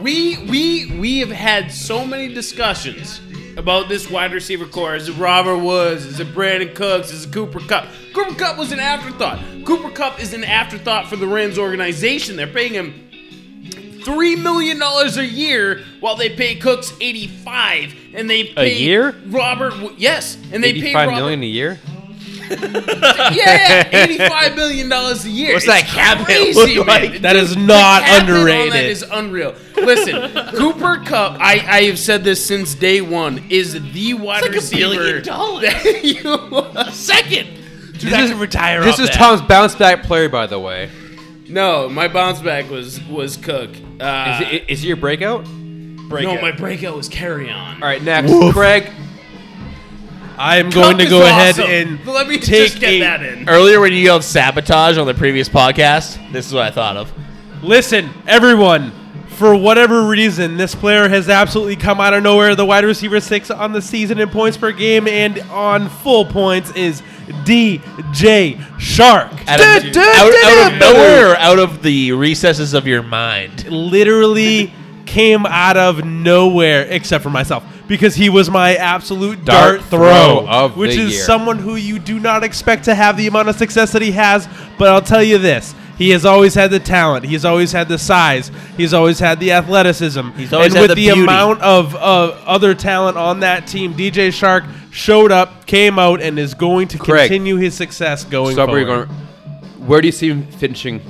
We we we have had so many discussions about this wide receiver core. Is it Robert Woods? Is it Brandin Cooks? Is it Cooper Kupp? Cooper Kupp was an afterthought. Cooper Kupp is an afterthought for the Rams organization. They're paying him three million dollars a year while they pay Cooks eighty-five, and they pay year? Robert. Yes, and they pay Robert, million a year. *laughs* Yeah, yeah, eighty-five million dollars a year. What's It's that cap crazy, look man. like? That is not cap hit on underrated. That is unreal. Listen, Cooper Kupp. I, I have said this since day one. Is the wide like a receiver billion dollars. that *laughs* you second? Dude, I can retire This is that. Tom's bounce back player, by the way. No, my bounce back was was Cook. Uh, Is, it, is it your breakout? no, my breakout was Kerryon. All right, next, Craig. I am going to go ahead awesome. and Let me take just get a- that in. Earlier, when you yelled sabotage on the previous podcast, this is what I thought of. Listen, everyone. For whatever reason, this player has absolutely come out of nowhere. The wide receiver six on the season in points per game and on full points is DJ Chark. Out of, out, out of nowhere out of the recesses of your mind? Literally came out of nowhere, except for myself, because he was my absolute Dart dart, throw throw, of which the is year. someone who you do not expect to have the amount of success that he has. But I'll tell you this. He has always had the talent. He's always had the size. He's always had the athleticism. He's always and had with the the, amount of uh, other talent on that team, DJ Chark showed up, came out, and is going to Craig. continue his success going So where, forward. going, where do you see him finishing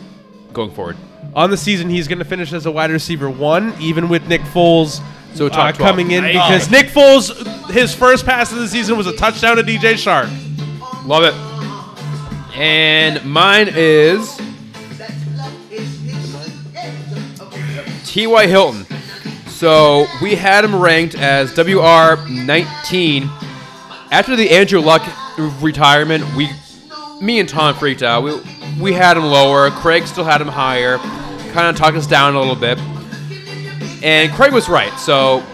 going forward? On the season, he's going to finish as a wide receiver one, even with Nick Foles So uh, top 12. coming in because Nick Foles, his first pass of the season was a touchdown to DJ Chark. Love it. And mine is T.Y. Hilton. So we had him ranked as WR 19. After the Andrew Luck retirement, we, me and Tom freaked out. We, we had him lower. Craig still had him higher. Kind of talked us down a little bit. And Craig was right. So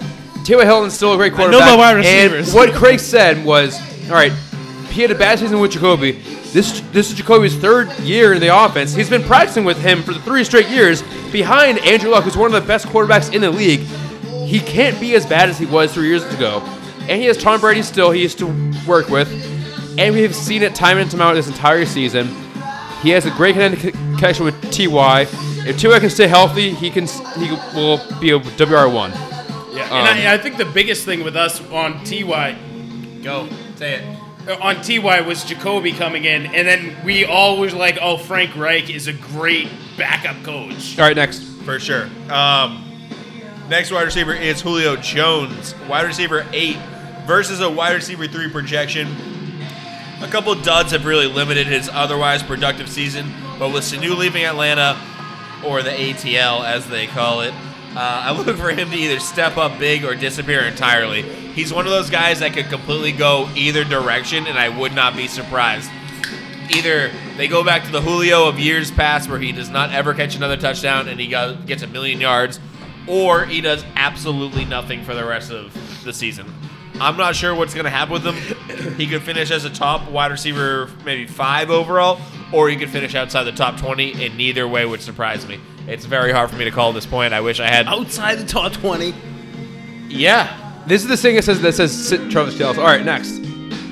T.Y. Hilton's still a great know quarterback. my wide receivers. and what Craig said was, all right, he had a bad season with Jacoby. This this is Jacoby's third year in the offense. He's been practicing with him for the three straight years behind Andrew Luck, who's one of the best quarterbacks in the league. He can't be as bad as he was three years ago. And he has Tom Brady still he used to work with. And we've seen it time and time out this entire season. He has a great connection with Ty. If Ty can stay healthy, he can he will be a WR one. Yeah, Um, and I, I think the biggest thing with us on Ty, Go. Say it. uh, on Ty was Jacoby coming in, and then we all was like, "Oh, Frank Reich is a great backup coach." All right, next. For sure. Um, next wide receiver is Julio Jones, wide receiver eight versus a wide receiver three projection. A couple duds have really limited his otherwise productive season, but with Sanu leaving Atlanta, or the ATL as they call it, uh, I look for him to either step up big or disappear entirely. He's one of those guys that could completely go either direction, and I would not be surprised either they go back to the Julio of years past where he does not ever catch another touchdown and he gets a million yards, or he does absolutely nothing for the rest of the season. I'm not sure what's going to happen with him. He could finish as a top wide receiver, maybe five overall, or he could finish outside the top 20, and neither way would surprise me. It's very hard for me to call at this point. I wish I had. Outside the top twenty. Yeah. This is the thing that says that says sit Travis Kelce. All right, next.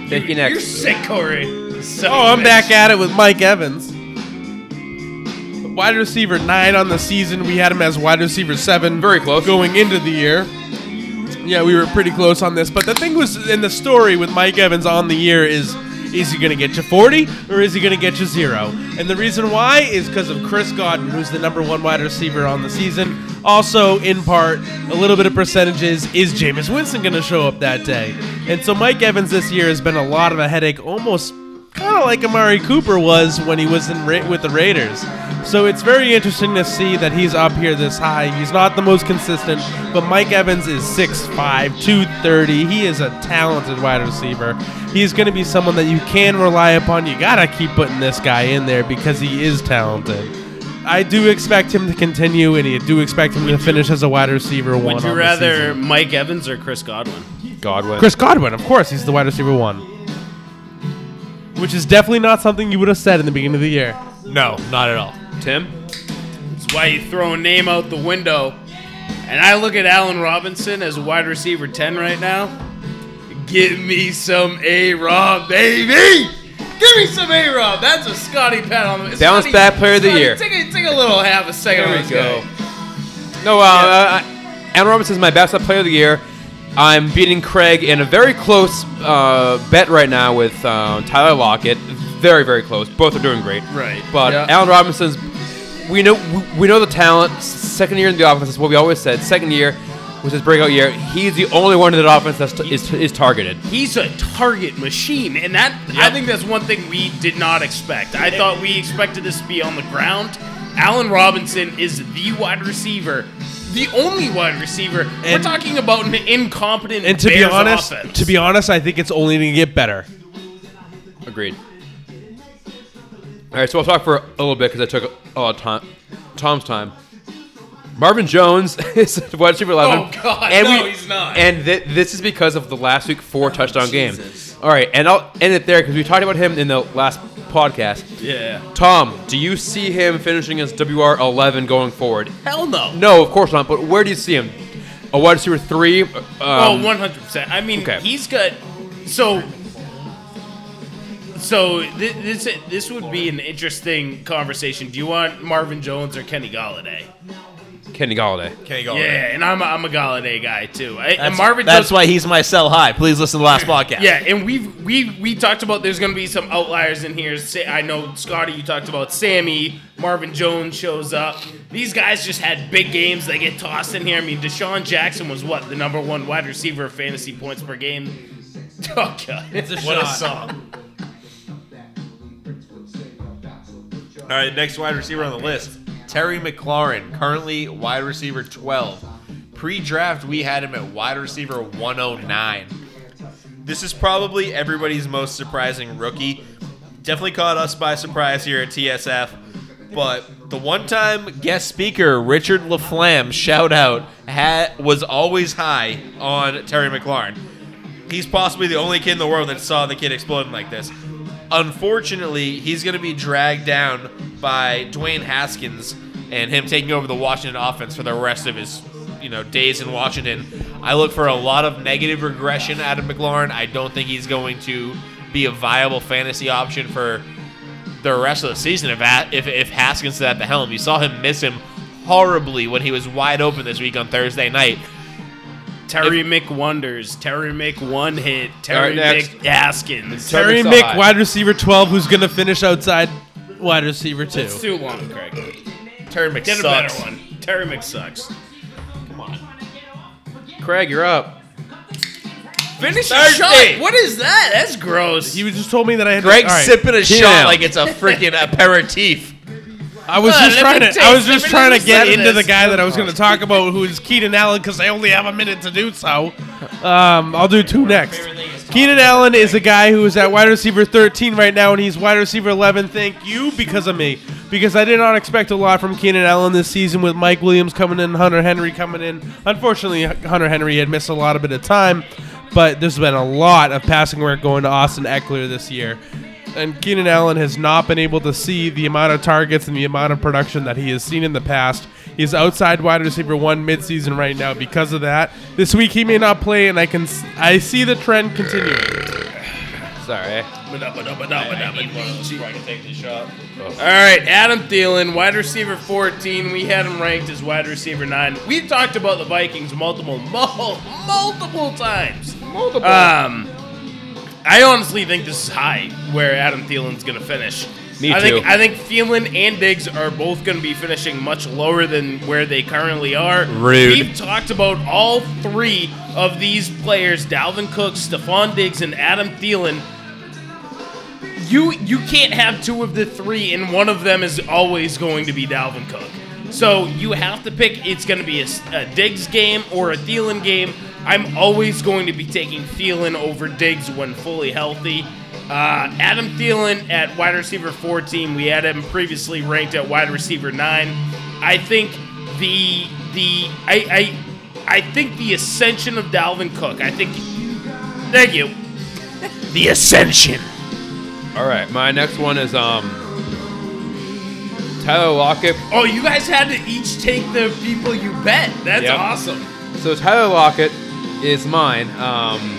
Thank you. next. You're Next. sick, Corey. Son Oh, of a I'm bitch. back at it with Mike Evans. Wide receiver nine on the season. We had him as wide receiver seven. Very close. Going into the year. Yeah, we were pretty close on this. But the thing was in the story with Mike Evans on the year is is he going to get you 40 or is he going to get you zero? And the reason why is because of Chris Godwin, who's the number one wide receiver on the season. Also, in part, a little bit of percentages is Jameis Winston going to show up that day? And so Mike Evans this year has been a lot of a headache, almost kind of like Amari Cooper was when he was in Ra- with the Raiders. So it's very interesting to see that he's up here this high. He's not the most consistent, but Mike Evans is 6'5", 230. He is a talented wide receiver. He's going to be someone that you can rely upon. You got to keep putting this guy in there because he is talented. I do expect him to continue, and I do expect him to finish as a wide receiver one. Would you on rather. Mike Evans or Chris Godwin? Godwin. Chris Godwin? Of course, he's the wide receiver one. Which is definitely not something you would have said in the beginning of the year. No, not at all. Tim. That's why you throw a name out the window. And I look at Allen Robinson as wide receiver 10 right now. Give me some A Rob, baby! Give me some A Rob. That's a Scotty pat on the Bounce Scotty- back player of the Scotty, year. Take a, take a little half a second There we go. guy. No, uh, uh, Allen Robinson is my best player of the year. I'm beating Craig in a very close uh, bet right now with uh, Tyler Lockett. Very, very close. Both are doing great. Right. But Yeah. Allen Robinson's, we know we- we know the talent. Second year in the offense is what we always said. Second year was his breakout year. He's the only one in that offense that's t- is, is targeted. He's a target machine, and that I think that's one thing we did not expect. I thought we expected this to be on the ground. Allen Robinson is the wide receiver, the only wide receiver. We're talking about an incompetent And to be honest, offense. to be honest, I think it's only going to get better. Agreed. All right, so I'll talk for a little bit because I took a lot of time, Tom's time. Marvin Jones *laughs* is wide receiver 11. Oh, God, no, he's not. And th- this is because of the last week four touchdown game. All right, and I'll end it there because we talked about him in the last podcast. yeah. Tom, do you see him finishing as WR 11 going forward? Hell no. No, of course not. But where do you see him? A wide receiver three? Um, oh, 100%. I mean, okay. he's got so so thi- this this would be an interesting conversation. Do you want Marvin Jones or Kenny Golladay? Kenny Golladay. Can you go? Yeah, and I'm a, I'm a Golladay guy too. I, and That's, Marvin that's Jones, why he's my sell high. Please listen to the last podcast. *laughs* Yeah, and we've we we talked about there's going to be some outliers in here. Say, I know Scotty, you talked about Sammy. Marvin Jones shows up. These guys just had big games. They get tossed in here. I mean, DeSean Jackson was what the number one wide receiver of fantasy points per game. *laughs* Oh god, It's a What a song. All right, next wide receiver on the list, Terry McLaurin, currently wide receiver 12. Pre-draft, we had him at wide receiver 109. This is probably everybody's most surprising rookie. Definitely caught us by surprise here at TSF. But the one-time guest speaker, Richard LaFlamme, shout out, had, was always high on Terry McLaurin he's possibly the only kid in the world that saw the kid exploding like this. Unfortunately, he's going to be dragged down by Dwayne Haskins and him taking over the Washington offense for the rest of his, you know, days in Washington. I look for a lot of negative regression out of McLaurin. I don't think he's going to be a viable fantasy option for the rest of the season if if, if Haskins is at the helm. You saw him miss him horribly when he was wide open this week on Thursday night. Terry McWonders, Terry McOne hit, Terry right, next. McHaskins. Terry Terry Mick, wide receiver 12, who's going to finish outside wide receiver 2. It's too long, Craig. Terry Mc Get a better one. Terry McSucks. Come on. Craig, you're up. Finish your shot. What is that? That's gross. He was just told me that I had Greg's to, all right. sipping a Keenan shot Allen. like it's a freaking aperitif. I was just trying to. I was just trying to get into the guy that I was going to talk about, who is Keenan Allen, because I only have a minute to do so. Um, I'll do two next. Keenan Allen is a guy who is at wide receiver 13 right now, and he's wide receiver 11. Thank you because of me, because I did not expect a lot from Keenan Allen this season with Mike Williams coming in, Hunter Henry coming in. Unfortunately, Hunter Henry had missed a lot of bit of time, but there's been a lot of passing work going to Austin Ekeler this year and Keenan Allen has not been able to see the amount of targets and the amount of production that he has seen in the past. He's outside wide receiver one midseason right now because of that. This week he may not play, and I can I see the trend continuing. Sorry. I can take the shot. All right, Adam Thielen, wide receiver 14. We had him ranked as wide receiver 9. We've talked about the Vikings multiple, mul- *laughs* multiple times. Multiple. Um, I honestly think this is high where Adam Thielen's going to finish. Me I think too. I think Thielen and Diggs are both going to be finishing much lower than where they currently are. Rude. We've talked about all three of these players: Dalvin Cook, Stefon Diggs, and Adam Thielen. You you can't have two of the three, and one of them is always going to be Dalvin Cook. So you have to pick. It's going to be a, a Diggs game or a Thielen game. I'm always going to be taking Thielen over Diggs when fully healthy. Uh, Adam Thielen at wide receiver 14. We had him previously ranked at wide receiver nine. I think the the I I I think the ascension of Dalvin Cook. I think. Thank you. The ascension. All right, my next one is um Tyler Lockett. Oh, you guys had to each take the people you bet. That's Yep. awesome. So Tyler Lockett is mine. Um,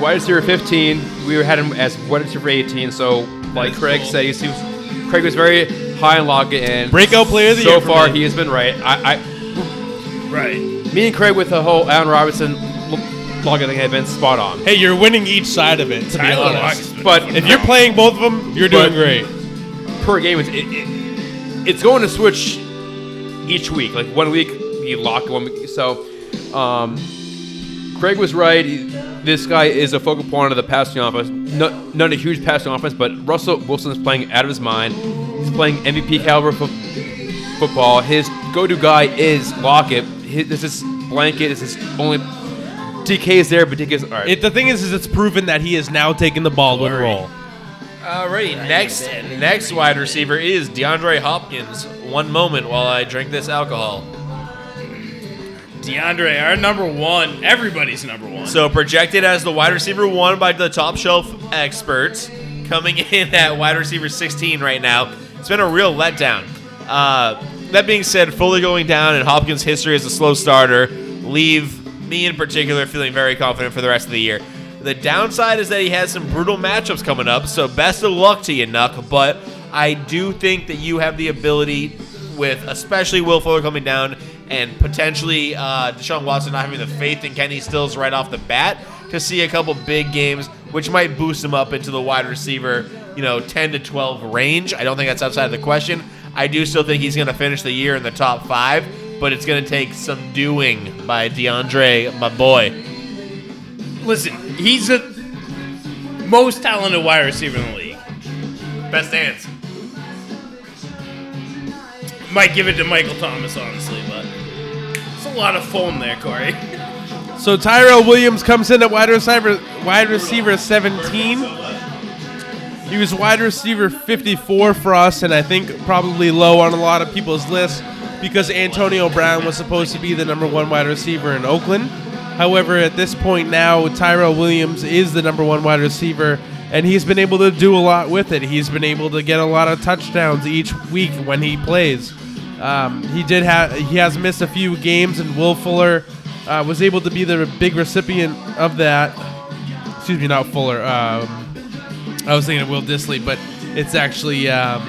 wide receiver 15. We had him as wide receiver 18. So, like Craig cool. said, he seems, Craig was very high on Lockett, and Breakout player of the so year for far he has been right. I, I, Right. me and Craig with the whole Allen Robinson L- Lockett thing have been spot on. Hey, you're winning each side of it, to be Tyler honest. But If you're playing both of them, you're doing great. per game, it's, it, it, it's going to switch each week. Like one week you lock one week. So, um, Craig was right. This guy is a focal point of the passing offense. Not, not a huge passing offense, but Russell Wilson is playing out of his mind. He's playing MVP caliber fo- football. His go-to guy is Lockett. His, this is blanket. This is only DK is there, but DK is all right. It, the thing is, is it's proven that he has now taken the Baldwin Glory. role. Alrighty, next next wide receiver is DeAndre Hopkins. One moment while I drink this alcohol. DeAndre, our number one, everybody's number one. So projected as the wide receiver one by the top shelf experts, coming *laughs* in at wide receiver 16 right now. It's been a real letdown. Uh, that being said, fully going down and Hopkins' history as a slow starter leave me in particular feeling very confident for the rest of the year. The downside is that he has some brutal matchups coming up, so best of luck to you, Nuck. But I do think that you have the ability, with especially Will Fuller coming down and potentially uh, Deshaun Watson not having the faith in Kenny Stills right off the bat, to see a couple big games, which might boost him up into the wide receiver, you know, 10 to 12 range. I don't think that's outside of the question. I do still think he's going to finish the year in the top five, but it's going to take some doing by DeAndre, my boy. Listen, he's the most talented wide receiver in the league. Best hands. Might give it to Michael Thomas, honestly, but lot of foam there, Corey. So Tyrell Williams comes in at wide receiver, wide receiver 17. He was wide receiver 54 for us, and I think probably low on a lot of people's lists because Antonio Brown was supposed to be the number one wide receiver in Oakland. However, at this point now, Tyrell Williams is the number one wide receiver, and he's been able to do a lot with it. He's been able to get a lot of touchdowns each week when he plays. Um, he did have he has missed a few games, and Will Fuller uh, was able to be the big recipient of that. Excuse me, not Fuller. Um, I was thinking of Will Dissly, but it's actually um,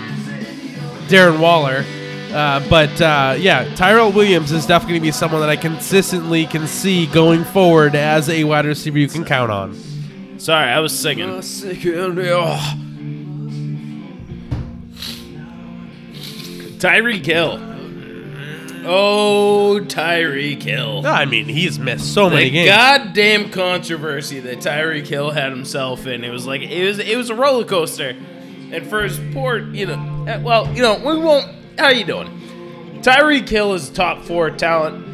Darren Waller. Uh, but uh, yeah, Tyrell Williams is definitely going to be someone that I consistently can see going forward as a wide receiver you can count on. Sorry, I was singing. Tyreek Hill. Oh, Tyreek Hill. I mean, he's missed so many the games. goddamn controversy that Tyreek Hill had himself in. It was like it was it was a roller coaster. And for his poor, you know, eh, well, you know, we won't. How you doing? Tyreek Hill is top four talent.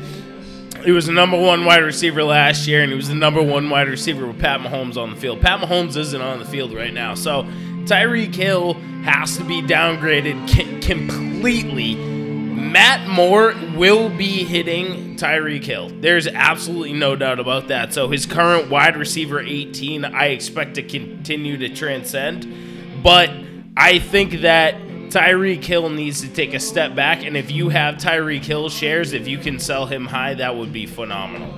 He was the number one wide receiver last year, and he was the number one wide receiver with Pat Mahomes on the field. Pat Mahomes isn't on the field right now, so Tyreek Hill has to be downgraded ki- completely. Matt Moore will be hitting Tyreek Hill. There's absolutely no doubt about that. So his current wide receiver 18, I expect to continue to transcend. But I think that Tyreek Hill needs to take a step back. And if you have Tyreek Hill shares, if you can sell him high, that would be phenomenal.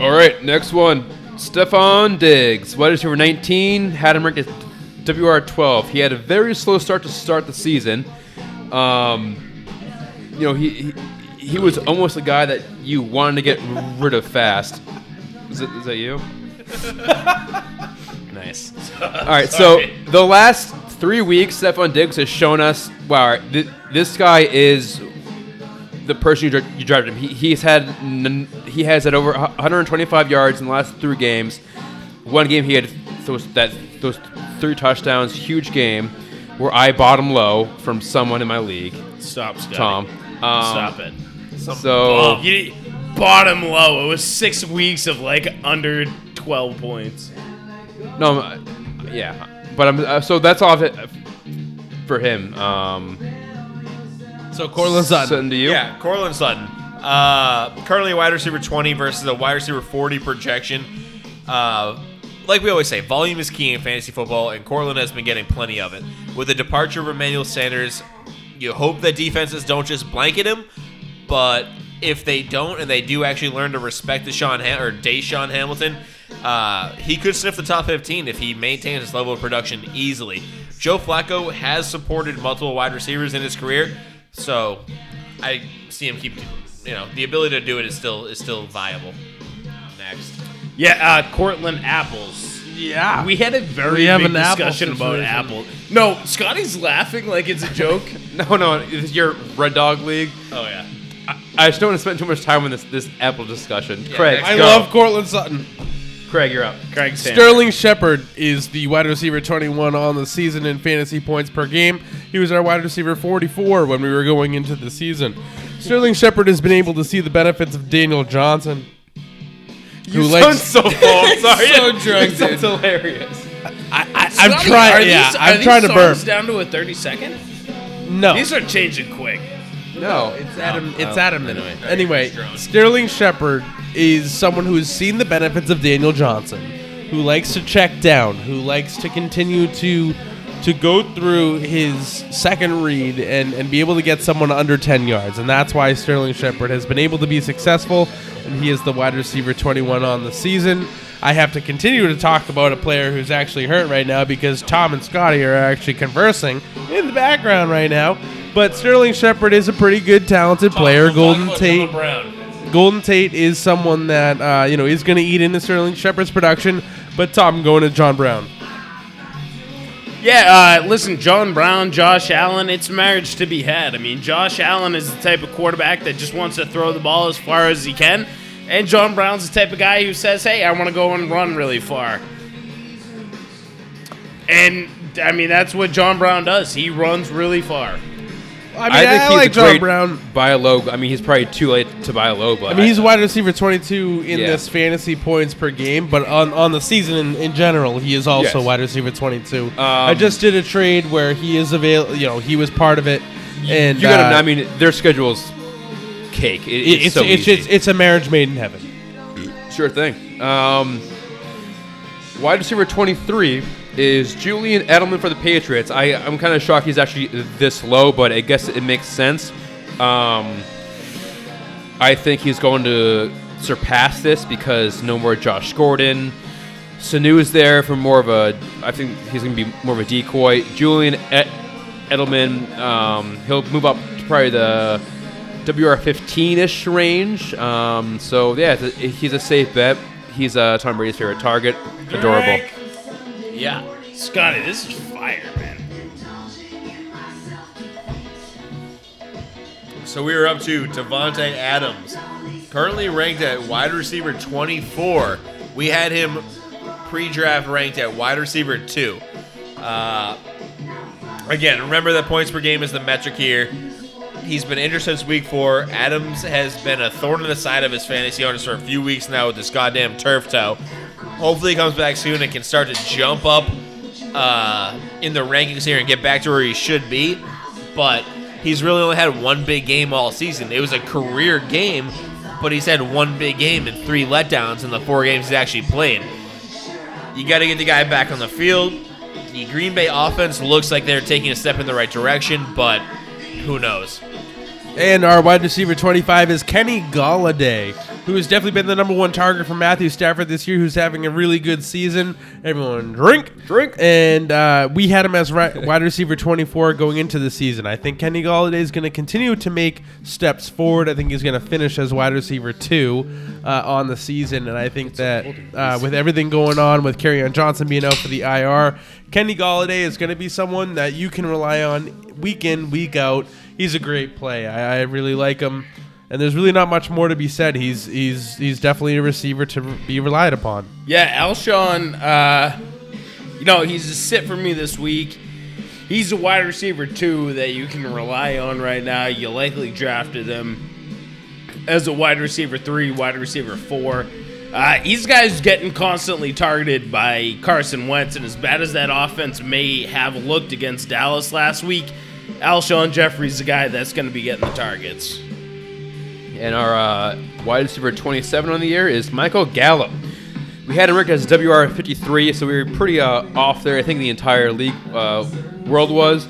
All right, next one. Stefon Diggs, wide receiver 19, had him ranked at WR 12. He had a very slow start to start the season. Um, you know, he, he he was almost a guy that you wanted to get rid of fast. Is, it, is that you? *laughs* nice. All right, so the last three weeks, Stefon Diggs has shown us, wow, th- this guy is the person you, dri- you drafted him. He, he's had n- he has had over 125 yards in the last three games. One game he had those that those three touchdowns, huge game, where I bought him low from someone in my league, Stop, Scotty. Tom. Um, Stop it. So Oh, you bottom low. It was six weeks of like under 12 points. no, I'm- yeah, but I'm uh, so that's all of it for him. Um, So Courtland Sutton. Sutton to you. Yeah, Courtland Sutton. Uh, currently a wide receiver 20 versus a wide receiver 40 projection. Uh, like we always say, volume is key in fantasy football, and Courtland has been getting plenty of it. With the departure of Emmanuel Sanders, you hope that defenses don't just blanket him, but if they don't and they do actually learn to respect DaeSean Ham- or DaeSean Hamilton, uh, he could sniff the top 15 if he maintains his level of production easily. Joe Flacco has supported multiple wide receivers in his career, so I see him keep. You know, the ability to do it is still is still viable. Next, Yeah, uh, Cortland apples. yeah. We had a very We have big an apple discussion about situation. apple. No, Scotty's laughing like it's a joke. *laughs* No, no, it's your Red Dog League. oh yeah. I just don't want to spend too much time on this this Apple discussion. Craig, next I go. love Courtland Sutton. Craig. You're up. Craig Sanders. Sterling Shepard is the wide receiver 21 on the season in fantasy points per game. He was our wide receiver 44 when we were going into the season. Sterling Shepard has been able to see the benefits of Daniel Johnson. Who likes, so full. *laughs* I'm sorry. So drunk, It sounds hilarious. I, I, I'm Scotty, are trying. Yeah, these- I'm these trying to burp. songs down to a 30 second? No, These are changing quick. No, It's Adam. a, it's Oh, at a. Anyway, Sterling Shepard is someone who has seen the benefits of Daniel Johnson, who likes to check down, who likes to continue to to go through his second read and, and be able to get someone under 10 yards. And that's why Sterling Shepard has been able to be successful, and he is the wide receiver 21 on the season. I have to continue to talk about a player who's actually hurt right now because Tom and Scotty are actually conversing in the background right now. But Sterling Shepard is a pretty good, talented player. Golden Tate. Golden Tate is someone that uh, you know is going to eat into Sterling Shepard's production. But Tom, I'm going to John Brown. Yeah, uh, listen, John Brown, Josh Allen, it's marriage to be had. I mean, Josh Allen is the type of quarterback that just wants to throw the ball as far as he can. And John Brown's the type of guy who says, hey, I want to go and run really far. And, I mean, that's what John Brown does. He runs really far. I mean, I, he's like a John great Brown. Buy a low. I mean, he's probably too late to buy a low, but I mean, he's a wide receiver 22 in Yeah. this fantasy points per game, but on, on the season in, in general, he is also Yes. wide receiver 22. I Um, just did a trade where he is available. You know, he was part of it, and you got to. uh, I mean, their schedule's cake. It, it- it's, it's so it's, easy. it's it's a marriage made in heaven. Sure thing. Um, wide receiver 23 is Julian Edelman for the Patriots. I, I'm kind of shocked he's actually this low, but I guess it makes sense. Um, I think he's going to surpass this because no more Josh Gordon. Sanu is there for more of a. I think he's going to be more of a decoy. Julian Ed- Edelman, um, he'll move up to probably the WR15-ish range. Um, so yeah, he's a safe bet. He's uh, Tom Brady's favorite target. Adorable. Yeah. Scotty, this is fire, man. So we were up to Davante Adams, currently ranked at wide receiver 24. We had him pre-draft ranked at wide receiver two. Uh, again, remember that points per game is the metric here. He's been injured since week four. Adams has been a thorn in the side of his fantasy owners for a few weeks now with this goddamn turf toe. Hopefully, he comes back soon and can start to jump up uh, in the rankings here and get back to where he should be. But he's really only had one big game all season. It was a career game, but he's had one big game and three letdowns in the four games he's actually played. You got to get the guy back on the field. The Green Bay offense looks like they're taking a step in the right direction, but who knows? And our wide receiver 25 is Kenny Golladay. Who has definitely been the number one target for Matthew Stafford this year, who's having a really good season. Everyone drink, Drink. And uh, we had him as ri- wide receiver 24 going into the season. I think Kenny Golladay is going to continue to make steps forward. I think he's going to finish as wide receiver two uh, on the season, and I think that uh, with everything going on with on Johnson being out for the IR, Kenny Golladay is going to be someone that you can rely on week in, week out. He's a great play. I, I really like him, and there's really not much more to be said. He's he's he's definitely a receiver to be relied upon. Yeah, Alshon, uh, you know, he's a sit for me this week. He's a wide receiver, too, that you can rely on right now. You likely drafted him as a wide receiver three, wide receiver four. Uh, these guys getting constantly targeted by Carson Wentz, and as bad as that offense may have looked against Dallas last week, Alshon Jeffery's the guy that's going to be getting the targets. And our uh, wide receiver 27 on the year is Michael Gallup. We had him ranked as WR 53, so we were pretty uh, off there. I think the entire league uh, world was.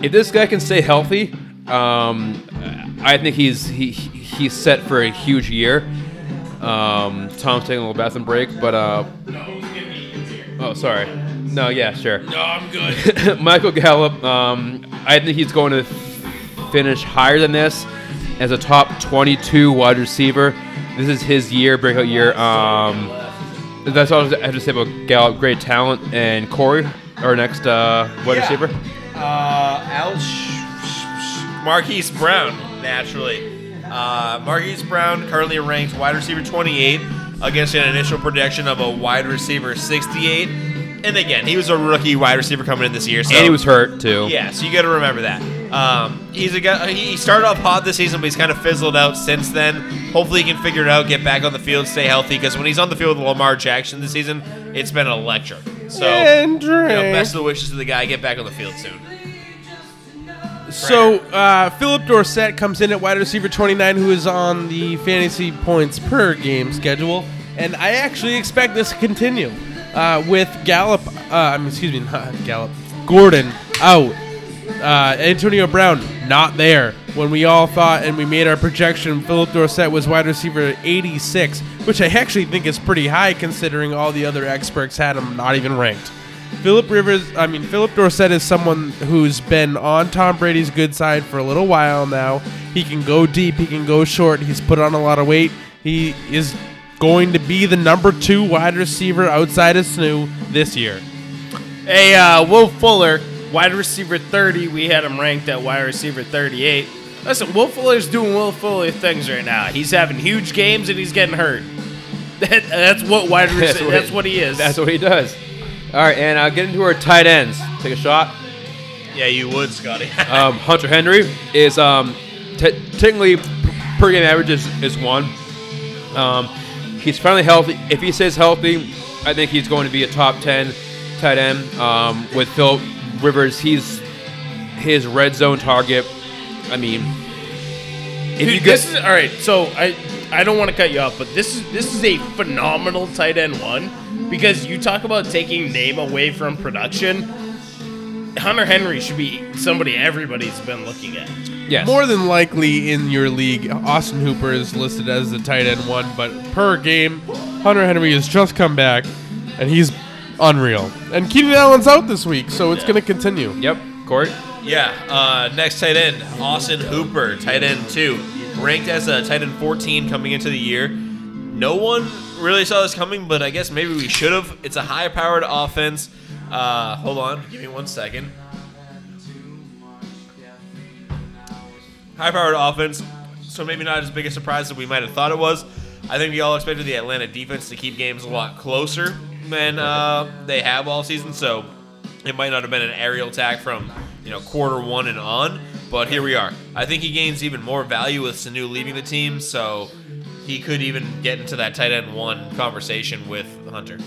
If this guy can stay healthy, um, I think he's he, he's set for a huge year. Um, Tom's taking a little bathroom break, but uh, oh, sorry. No, yeah, sure. No, I'm good. *laughs* Michael Gallup, um, I think he's going to finish higher than this as a top 22 wide receiver. This is his year, breakout year. Um, that's all I have to say about Gallup. Great talent. And Corey, our next uh, wide Yeah. receiver. Uh, Al Marquise Brown, naturally. Uh, Marquise Brown currently ranked wide receiver 28 against an initial projection of a wide receiver 68. And again, he was a rookie wide receiver coming in this year. So and he was hurt, too. Yeah, so you got to remember that. Um, he's a guy. He started off hot this season, but he's kind of fizzled out since then. Hopefully, he can figure it out, get back on the field, stay healthy. Because when he's on the field with Lamar Jackson this season, it's been electric. So, you know, best of the wishes to the guy. Get back on the field soon. So uh, Phillip Dorsett comes in at wide receiver 29, who is on the fantasy points per game schedule, and I actually expect this to continue uh, with Gallup. Uh, I mean, excuse me, *laughs* not Gallup. Gordon out. Uh, Antonio Brown not there when we all thought and we made our projection. Phillip Dorsett was wide receiver 86, which I actually think is pretty high considering all the other experts had him not even ranked. Philip Rivers, I mean, Phillip Dorsett is someone who's been on Tom Brady's good side for a little while now. He can go deep, he can go short. He's put on a lot of weight. He is going to be the number two wide receiver outside of Snu this year. Hey, uh, Will Fuller, wide receiver 30. We had him ranked at wide receiver 38. Listen, Will Fuller's doing Will Fuller things right now. He's having huge games and he's getting hurt. *laughs* That, that's what wide receiver. That's, what he is. That's what he does. All right, and I'll get into our tight ends. Take a shot. Yeah, you would, Scotty. *laughs* Um, Hunter Henry is um, te- technically per game average is, is one. Um, he's finally healthy. If he stays healthy, I think he's going to be a top ten tight end. Um, with Phil Rivers, he's his red zone target. I mean, if Dude, you this get is all right. So I I don't want to cut you off, but this is this is a phenomenal tight end one because you talk about taking name away from production. Hunter Henry should be somebody everybody's been looking at. yes, More than likely in your league, Austin Hooper is listed as the tight end one, but per game, Hunter Henry has just come back, and he's unreal. And Keenan Allen's out this week, so it's going to continue. Yep, Court. Yeah, uh, next tight end, Austin Hooper, tight end two, ranked as a tight end 14 coming into the year. No one really saw this coming, but I guess maybe we should have. It's a high-powered offense. Uh, hold on, give me one second. High-powered offense, so maybe not as big a surprise as we might have thought it was. I think we all expected the Atlanta defense to keep games a lot closer than uh, they have all season. So it might not have been an aerial attack from you know quarter one and on, but here we are. I think he gains even more value with Sanu leaving the team, so he could even get into that tight end one conversation with Hunter.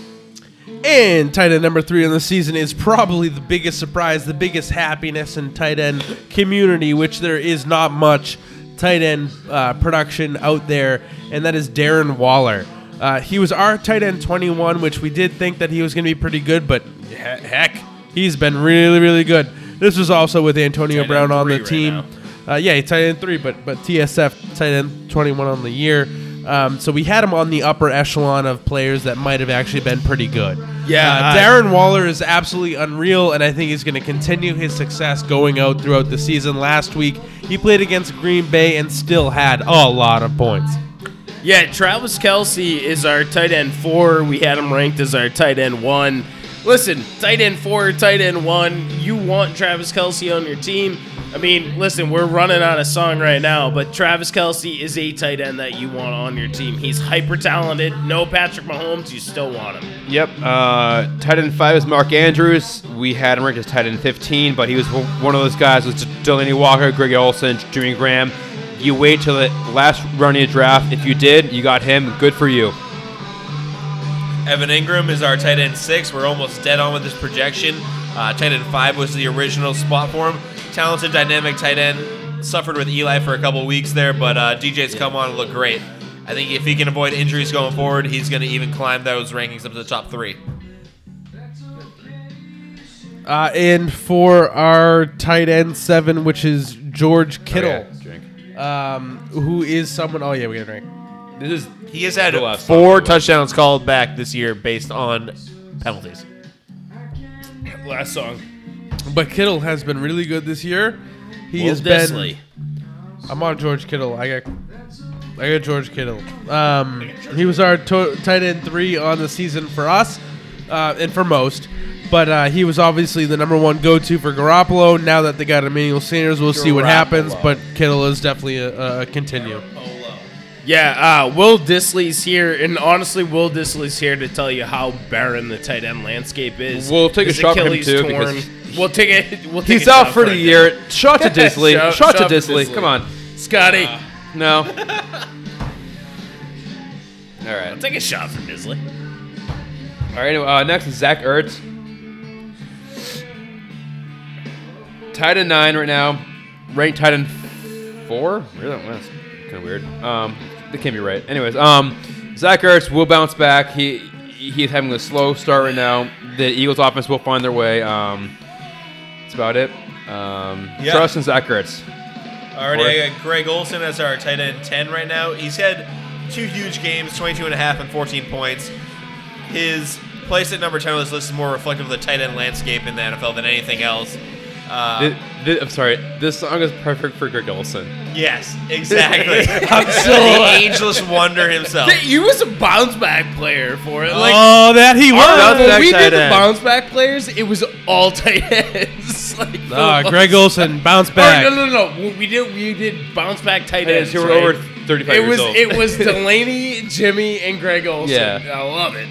And tight end number three in the season is probably the biggest surprise, the biggest happiness in tight end community, which there is not much tight end uh, production out there, and that is Darren Waller. Uh, he was our tight end 21, which we did think that he was going to be pretty good, but he- heck, he's been really, really good. This was also with Antonio Tight Brown on three the right team. now. Uh, yeah, tight end three, but but TSF tight end 21 on the year. Um, so we had him on the upper echelon of players that might have actually been pretty good. Yeah, Uh, I- Darren Waller is absolutely unreal, and I think he's going to continue his success going out throughout the season. Last week, he played against Green Bay and still had a lot of points. Yeah, Travis Kelce is our tight end four. We had him ranked as our tight end one. Listen, tight end four, tight end one. You want Travis Kelce on your team. I mean, listen, we're running out of song right now, but Travis Kelce is a tight end that you want on your team. He's hyper talented. No Patrick Mahomes, you still want him. Yep. Uh, tight end five is Mark Andrews. We had him ranked as tight end 15, but he was one of those guys with Delanie Walker, Greg Olsen, Jimmy Graham. You wait till the last run of your draft. If you did, you got him. Good for you. Evan Engram is our tight end six. We're almost dead on with this projection. Uh, tight end five was the original spot for him. Talented, dynamic tight end. Suffered with Eli for a couple weeks there, but uh, DJ's come on and look great. I think if he can avoid injuries going forward, he's going to even climb those rankings up to the top three. Uh, and for our tight end seven, which is George Kittle, Drink. Um, who is someone. Oh yeah, we got a drink. This is He has had last four time. touchdowns called back this year based on penalties. Last song. But Kittle has been really good this year. He Will has been. I'm on George Kittle. I got. I got George Kittle. Um, he was our to- tight end three on the season for us, uh, and for most. But uh, he was obviously the number one go-to for Garoppolo. Now that they got Emmanuel Sanders, we'll see what happens. Garoppolo. But Kittle is definitely a, a continue. Yeah, uh, Will Dissly's here, and honestly, Will Dissly's here to tell you how barren the tight end landscape is. We'll take a shot for him, Achilles too, torn. because We'll take it. We'll take he's a out shot for the it. year. Shot to *laughs* Dissly. Shot- Shot to shot for Dissly. Dissly. Come on. Scotty, No. *laughs* All right. take a shot for Dissly. All right. Anyway, uh, next is Zach Ertz. Tight end nine right now. Ranked tight end four. Really? That's kind of weird. Um, that can't be right. Anyways, um, Zach Ertz will bounce back. He he's having a slow start right now. The Eagles' offense will find their way. Um, that's about it. Um, Yeah. Trust in Zach Ertz. Already, I got Greg Olsen as our tight end 10 right now. He's had two huge games, 22 and a half and 14 points. His place at number 10 on this list is more reflective of the tight end landscape in the NFL than anything else. Uh, Thi- thi- I'm sorry. This song is perfect for Greg Olsen. yes, exactly. *laughs* I'm *laughs* so. the *laughs* ageless wonder himself. He was a bounce back player for it. Like, oh, that he was. Bounce when we did the end. bounce back players, it was all tight ends. like, Ah, Greg Olsen, bounce Or, back. no, no, no. We did. We did bounce back tight Tight ends. ends who were right? over 35 It years was old. it was Delaney, Jimmy, and Greg Olsen. Yeah. I love it.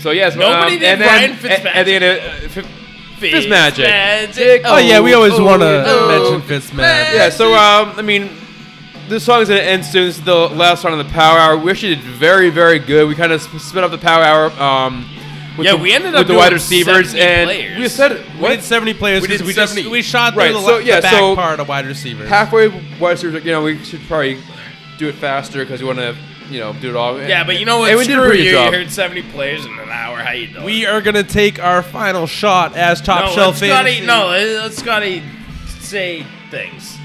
So yes, Nobody um, did and then Ryan at- Fitzpatrick. At the end of uh, Fi- Fizz magic. magic. Oh, yeah, we always want to oh, mention Fitzmagic. yeah. So um, I mean, this song is gonna end soon. This is the last song of the Power Hour. We actually did very, very good. We kind of split up the Power Hour. Um, with Yeah, the, we ended with up the wide receivers, and players. we said We what did 70 players We did we, 70. just we shot Right, through the, so, yeah, the back so- part of wide receivers. halfway wide receivers. You know, we should probably do it faster because we want to, you know, do it all. Yeah, but you know what? And we did a Screw pretty you. good job. You heard 70 players in an hour. How you doing? we are gonna take our final shot as top no, shelf let Scotty, fantasy. no, let Scotty say things.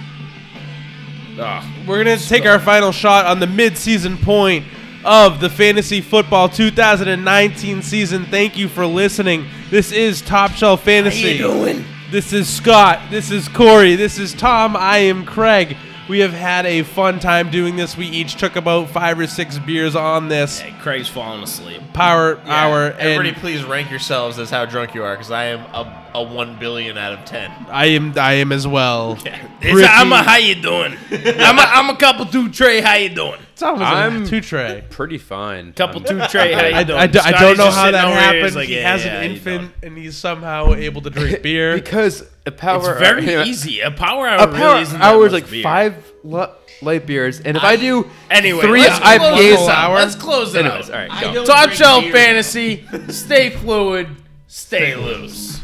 Ah. We're gonna take our final shot on the mid-season point of the fantasy football 2019 season. Thank you for listening. This is Top Shelf Fantasy. doing? This is Scott. This is Corey. This is Tom. I am Craig. We have had a fun time doing this. We each took about five or six beers on this Hey, Craig's falling asleep. power Yeah, hour, Everybody, and please rank yourselves as how drunk you are, because I am a, a one billion out of ten. I am I am as well. *laughs* It's Ricky- a, I'm a how you doing? I'm a, I'm a couple two tray. How you doing? It's almost I'm- a two tray. pretty fine. Couple two tray. How you I, doing? I, do, I Scotty's don't know how that over happened. like, he yeah, has yeah, an infant and he's somehow able to drink *laughs* beer. because a power. It's very anyway, *laughs* easy. A power hour A power really isn't hour is like beer. five li- light beers, and if I, ah. do Anyway, three IPAs this hour. Let's close it Anyways, out. all right, go. Top shelf fantasy. Stay fluid. Stay loose.